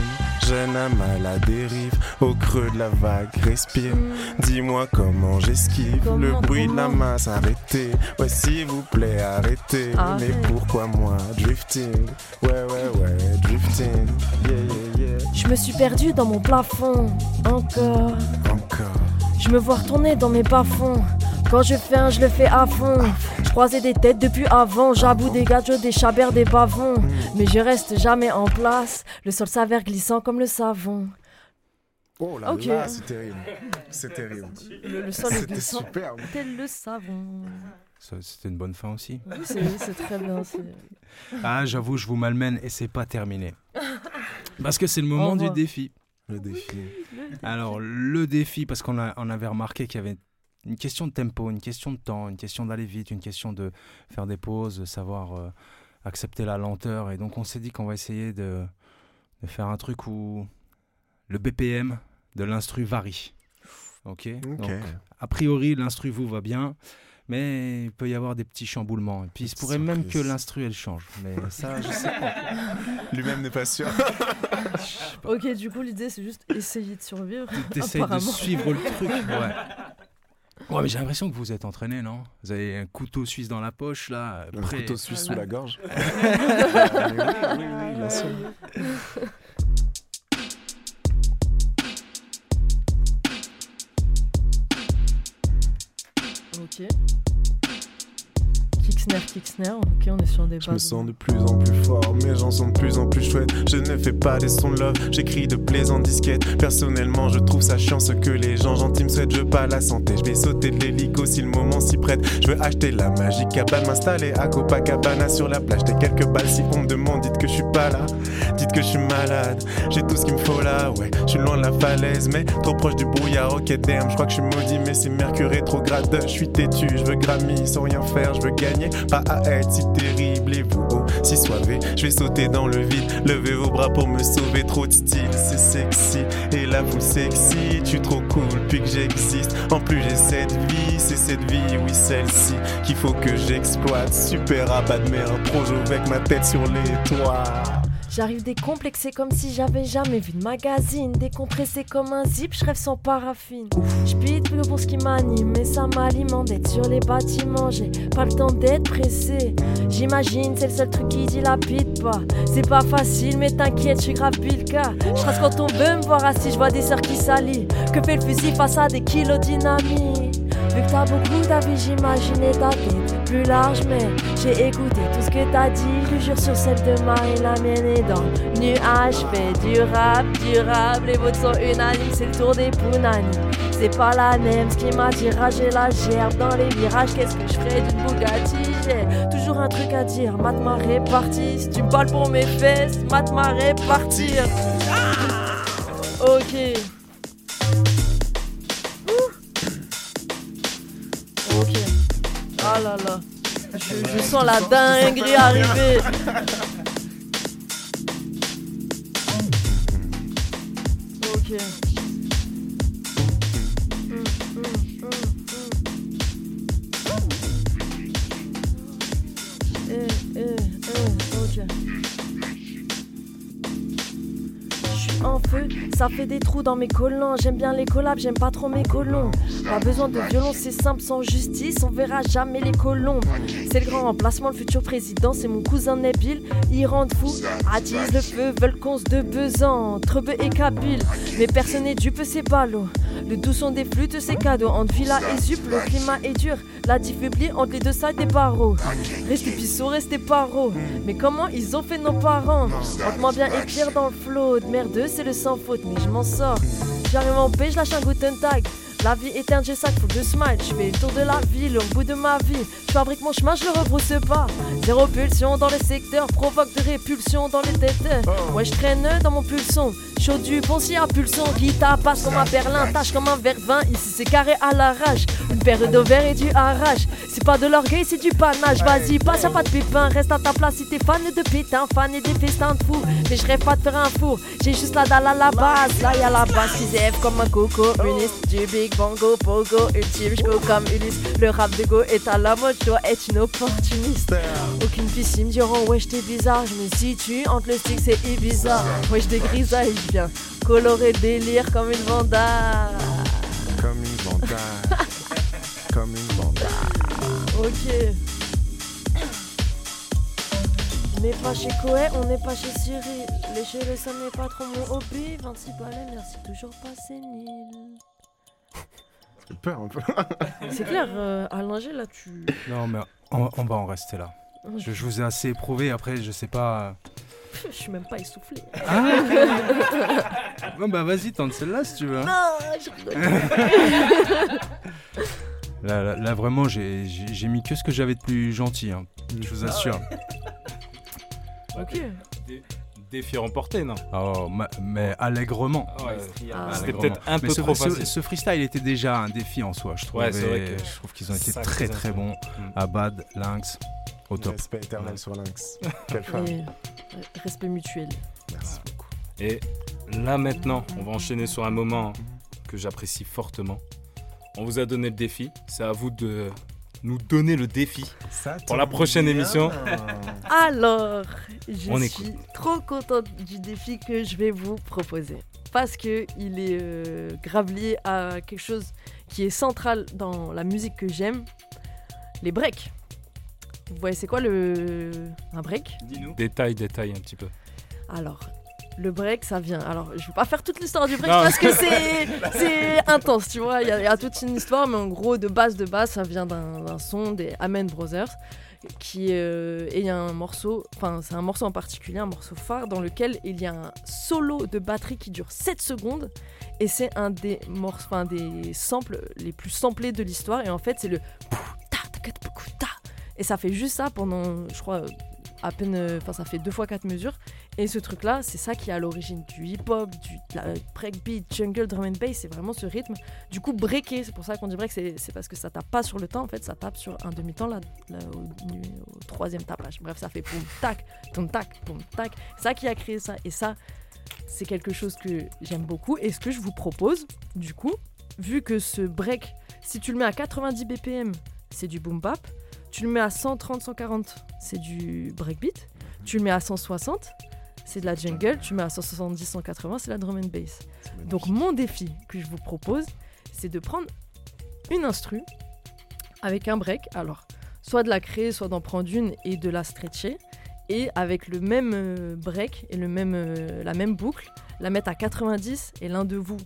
jeune âme à la dérive. Au creux de la vague, respire. Dis-moi comment j'esquive le bruit de la masse. Arrêtez, ouais, s'il vous plaît, arrêtez. Arrête. Mais pourquoi moi, drifting? Ouais, ouais, ouais, drifting. Yeah, yeah, yeah. Je me suis perdu dans mon plafond. Encore. Encore. Je me vois retourner dans mes bas-fonds. Quand je fais un, je le fais à fond. Je croisais des têtes depuis avant. J'aboue des gadgets, des chabers, des bavons. Mais je reste jamais en place. Le sol s'avère glissant comme le savon. Oh là Ok. là, c'est terrible. C'est terrible. Le, le sol est C'était glissant. superbe. Tel le savon. C'était une bonne fin aussi. Oui, c'est c'est très bien. c'est- Ah, j'avoue, je vous malmène et c'est pas terminé. Parce que c'est le moment du défi. Le défi. Alors, le défi, parce qu'on a, on avait remarqué qu'il y avait une question de tempo, une question de temps, une question d'aller vite, une question de faire des pauses, de savoir euh, accepter la lenteur. Et donc, on s'est dit qu'on va essayer de, de faire un truc où le BPM de l'instru varie. Ok, Ok. Donc, a priori, l'instru vous va bien. Mais il peut y avoir des petits chamboulements. Et puis il se pourrait même que l'instru elle change. Mais ça, je sais pas. Lui-même n'est pas sûr. Ok, du coup, l'idée, c'est juste essayer de survivre. T'essayes de suivre le truc. Ouais. Ouais, mais j'ai l'impression que vous êtes entraîné, non? Vous avez un couteau suisse dans la poche, là. Un prêt. couteau suisse sous la gorge. Oui, oui, oui, bien sûr. Ok. Kick snare. Ok, on est sur des Je me bases. sens de plus en plus fort, mes gens sont de plus en plus chouettes. Je ne fais pas des sons de love, j'écris de plaisantes disquettes. Personnellement, je trouve ça chiant ce que les gens gentils me souhaitent. Je veux pas la santé, je vais sauter de l'hélico si le moment s'y prête. Je veux acheter la magique cabane, m'installer à Copacabana sur la plage. Des quelques balles si on me demande, dites que je suis pas là. Dites que je suis malade, j'ai tout ce qu'il me faut là. Ouais, je suis loin de la falaise, mais trop proche du brouillard. Ok, damn, je crois que je suis maudit, mais c'est Mercure rétrograde. Je suis têtu, je veux Grammy sans rien faire, je veux gagner. Pas à être si terrible et vous oh, si soivé. Je vais sauter dans le vide, levez vos bras pour me sauver. Trop de style, c'est sexy. Et là, vous sexy, tu trop cool puis que j'existe. En plus, j'ai cette vie, c'est cette vie, oui, celle-ci qu'il faut que j'exploite. Super abat de mer, projo avec ma tête sur les toits. J'arrive décomplexé comme si j'avais jamais vu de magazine. Décompressé comme un zip, je rêve sans paraffine. J'pite plus pour ce qui m'anime, mais ça m'alimente d'être sur les bâtiments. J'ai pas le temps d'être pressé. J'imagine, c'est le seul truc qui dilapide pas. C'est pas facile, mais t'inquiète, je suis grave Bilka. Je trace quand on veut me voir assis, je vois des sœurs qui s'allient. Que fait le fusil face à des kilos dynamiques? Vu que t'as beaucoup d'avis, j'imaginais ta tête plus large, mais j'ai écouté tout ce que t'as dit. Je jure sur celle de Marie, la mienne est dans nuage. Fais du rap, durable, les votes sont unanimes, c'est le tour des Punani. C'est pas la même, ce qui m'attire, j'ai la gerbe dans les virages. Qu'est-ce que je ferais d'une Bugatti? J'ai toujours un truc à dire, mate ma répartie. Si tu me parles pour mes fesses, mate ma répartir. Ok. Ok. Là là. Je, je sens la dinguerie arriver. Ok. Ça fait des trous dans mes collants. J'aime bien les collabs, j'aime pas trop mes colons. Pas besoin de violence, c'est simple, sans justice, on verra jamais les colombes. C'est le grand remplacement, le futur président, c'est mon cousin Nabil. Ils rendent fou, attisent le feu, veulent de besan. Trebeu et Kabyle, mais personne n'est dupe, c'est ballot. Le doux son des flûtes, c'est cadeau. Entre villa et zup, le climat est dur. La diff entre les deux sides des barreaux. Restez pisseaux, restez paro. Mais comment ils ont fait nos parents? Entre-moi bien écrire dans le flot. De merde, c'est le sans faute, mais je m'en sors. J'arrive en paix, je lâche un Guten Tag. La vie est un jet sac, faut que je smile. Je fais le tour de la ville au bout de ma vie. Je fabrique mon chemin, je le rebrousse pas. Zéro pulsion dans les secteurs, provoque de répulsion dans les têtes. Ouais, je traîne dans mon pulson. Chaud du bon si à pulsion. Guitare passe comme un berlin, tâche comme un verre vin. Ici c'est carré à l'arrache. Une paire d'ovaires et du arrache. C'est pas de l'orgueil, c'est du panache. Vas-y, passe, y'a pas de pépin. Reste à ta place si t'es fan de pétain, fan et des festins de fou. Mais je rêve pas de faire un four. J'ai juste la dalle à la base. Là y'a la base qui zève comme un coco. Ministre du Big Bongo, Pogo, ultime, je go comme Ulysse. Le rap de go est à la mode, dois être une opportuniste. Aucune piscine me diront, wesh, t'es bizarre. Je me situe entre le stick, c'est Ibiza. Wesh, des grisailles, je viens colorer délire comme une vanda. Comme une vanda. Comme une vanda. Ok. On n'est pas chez Koé, on n'est pas chez Cyril. Lécher le ça n'est pas trop mon hobby. 26 balais, merci toujours pas sénile. J'ai peur un peu. C'est clair, euh, à Linger, là, tu. Non, mais on, on va en rester là. Je, je vous ai assez éprouvé, après, je sais pas. Je suis même pas essoufflé. Ah Bon, bah vas-y, tente celle-là si tu veux. hein. Non, je rigole. Là, là, là, vraiment, j'ai mis que ce que j'avais de plus gentil, hein, je vous assure. Ok. Dé- Défi remporté, non? Oh, ma- mais allègrement. Ouais, Ah. C'était Allègrement. peut-être un Mais peu ce, trop ce- facile. ce freestyle était déjà un défi en soi, je trouve. Ouais, c'est vrai que- je trouve qu'ils ont été Sacrés très très bons. instruments. Mm. Abad, Lynx, au top. Respect éternel sur Lynx. Quelle femme. Et, euh, respect mutuel. Merci beaucoup. Et là maintenant, on va enchaîner sur un moment que j'apprécie fortement. On vous a donné le défi, c'est à vous de nous donner le défi Ça pour la prochaine bien. émission. Alors, je On suis trop contente du défi que je vais vous proposer. Parce que il est euh, grave lié à quelque chose qui est central dans la musique que j'aime, les breaks. Vous voyez, c'est quoi le un break? Dis-nous. Détail, détail un petit peu. Alors, le break, ça vient. Alors, je vais pas faire toute l'histoire du break Non. parce que c'est intense, tu vois. Il y, a- il y a toute une histoire, mais en gros, de base de base, ça vient d'un son des Amen Brothers. Qui euh, et il y a un morceau, enfin c'est un morceau en particulier, un morceau phare dans lequel il y a un solo de batterie qui dure 7 secondes et c'est un des morceaux, enfin des samples les plus samplés de l'histoire et en fait c'est le et ça fait juste ça pendant je crois à peine, enfin ça fait deux fois quatre mesures. Et ce truc-là, c'est ça qui est à l'origine du hip-hop, du breakbeat, jungle, drum and bass. C'est vraiment ce rythme. Du coup, breaké, c'est pour ça qu'on dit break, c'est parce que ça tape pas sur le temps, en fait, ça tape sur un demi-temps au, troisième tapage. Bref, ça fait poum tac, poum tac, poum tac. Ça qui a créé ça. Et ça, c'est quelque chose que j'aime beaucoup. Et ce que je vous propose, du coup, vu que ce break, si tu le mets à 90 BPM, c'est du boom bap. Tu le mets à 130, 140, c'est du breakbeat. Tu le mets à 160, c'est de la jungle. Tu mets à 170, 180, c'est la drum and bass. Donc mon défi que je vous propose, c'est de prendre une instru avec un break. Alors, soit de la créer, soit d'en prendre une et de la stretcher. Et avec le même euh, break et le même, euh, la même boucle, la mettre à 90 et l'un de vous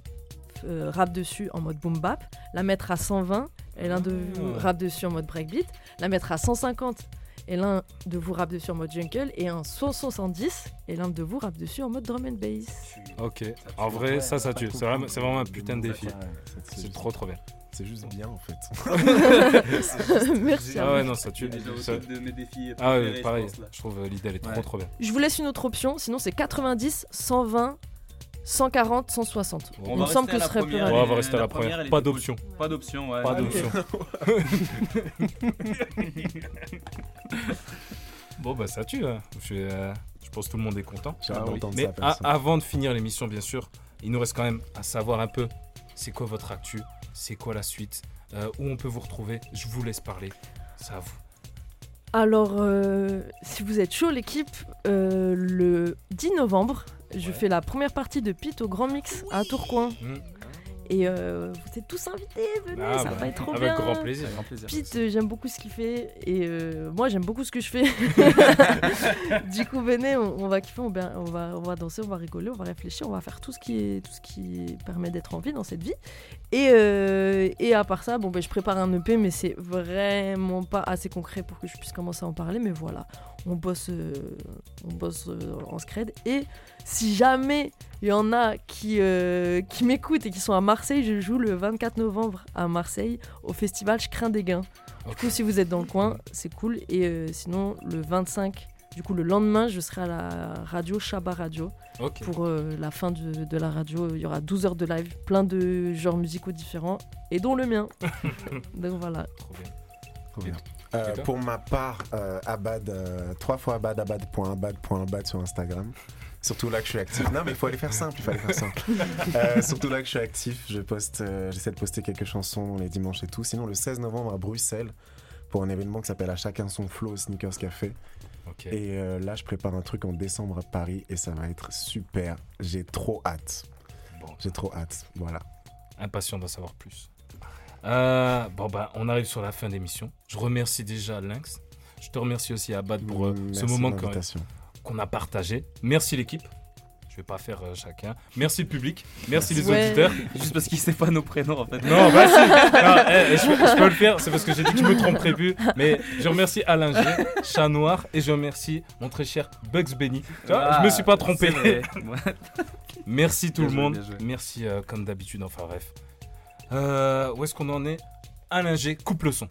euh, rappe dessus en mode boom bap, la mettre à 120 et l'un de vous rappe dessus en mode breakbeat, la mettre à 150 et l'un de vous rappe dessus en mode jungle et un 170 et l'un de vous rappe dessus en mode drum and bass. Ok, en vrai, ça, ça tue. C'est vraiment, un putain de défi. C'est juste- trop, trop bien. C'est juste bien en fait. Merci. à Ah vous. ouais, non, ça tue. Ça- de mes défis Ah ouais, je pareil. pense. Je trouve euh, l'idée, elle est trop, trop bien. Je vous laisse une autre option, sinon c'est 90, 120, 140, 160. On Il va me semble rester que à ce la serait plus première, Ouais, rapide. on va rester à la première. Pas cool. d'option. Pas d'option, ouais. Pas d'option. Bon, bah ça tue. hein. Je, euh, je pense que tout le monde est content. Mais ça, avant de finir l'émission, bien sûr, il nous reste quand même à savoir un peu c'est quoi votre actu, c'est quoi la suite, euh, où on peut vous retrouver. Je vous laisse parler. C'est à vous. Alors, euh, si vous êtes chaud, l'équipe, euh, le 10 novembre, je fais la première partie de Pete au Grand Mix à Tourcoing. Mm. Et euh, vous êtes tous invités, venez, Ah, ça bah, va être trop avec bien. grand plaisir. Grand plaisir. Pete, euh, j'aime beaucoup ce qu'il fait et euh, moi j'aime beaucoup ce que je fais. du coup, venez, on, on va kiffer, on va, on, va, on va danser, on va rigoler, on va réfléchir, on va faire tout ce qui, est, tout ce qui permet d'être en vie dans cette vie. Et, euh, et à part ça, bon, ben, je prépare un EP, mais c'est vraiment pas assez concret pour que je puisse commencer à en parler. Mais voilà, on bosse, euh, on bosse euh, en scred. Et si jamais il y en a qui, euh, qui m'écoutent et qui sont à Marseille, je joue le 24 novembre à Marseille au festival Je crains des gains. Du coup, si vous êtes dans le coin, c'est cool. Et euh, sinon, le 25, du coup, le lendemain, je serai à la radio Shabba Radio. Pour euh, la fin de, de la radio, il y aura 12 heures de live, plein de genres musicaux différents, et dont le mien. Donc voilà. Trop bien. Trop bien. Euh, pour ma part, euh, Abad, euh, trois fois Abad, abad.abad.abad sur Instagram. Surtout là que je suis actif. Non, mais il faut aller faire simple, il faut aller faire simple. Surtout là que je suis actif, je poste, j'essaie de poster quelques chansons les dimanches et tout. Sinon, le 16 novembre à Bruxelles, pour un événement qui s'appelle À chacun son flow au Sneakers Café. Et là, je prépare un truc en décembre à Paris et ça va être super. J'ai trop hâte. J'ai trop hâte. Voilà. Impatient d'en savoir plus. Euh, bon, bah, on arrive sur la fin d'émission. Je remercie déjà Lynx. Je te remercie aussi Abad pour euh, ce moment qu'on a partagé. Merci l'équipe. Je vais pas faire euh, chacun. Merci le public. Merci les Ouais. auditeurs. Juste parce qu'il sait pas nos prénoms en fait. Non, bah si. Non, eh, je, peux- je peux le faire. C'est parce que j'ai dit que je me tromperais plus. Mais je remercie Alain G, Chat Noir, et je remercie mon très cher Bugs Benny. Tu vois, Ah, je me suis pas trompé. vrai. Ouais. Merci tout Bien le joué, monde. Merci euh, comme d'habitude. Enfin bref. Euh, où est-ce qu'on en est? Alain G, coupe le son.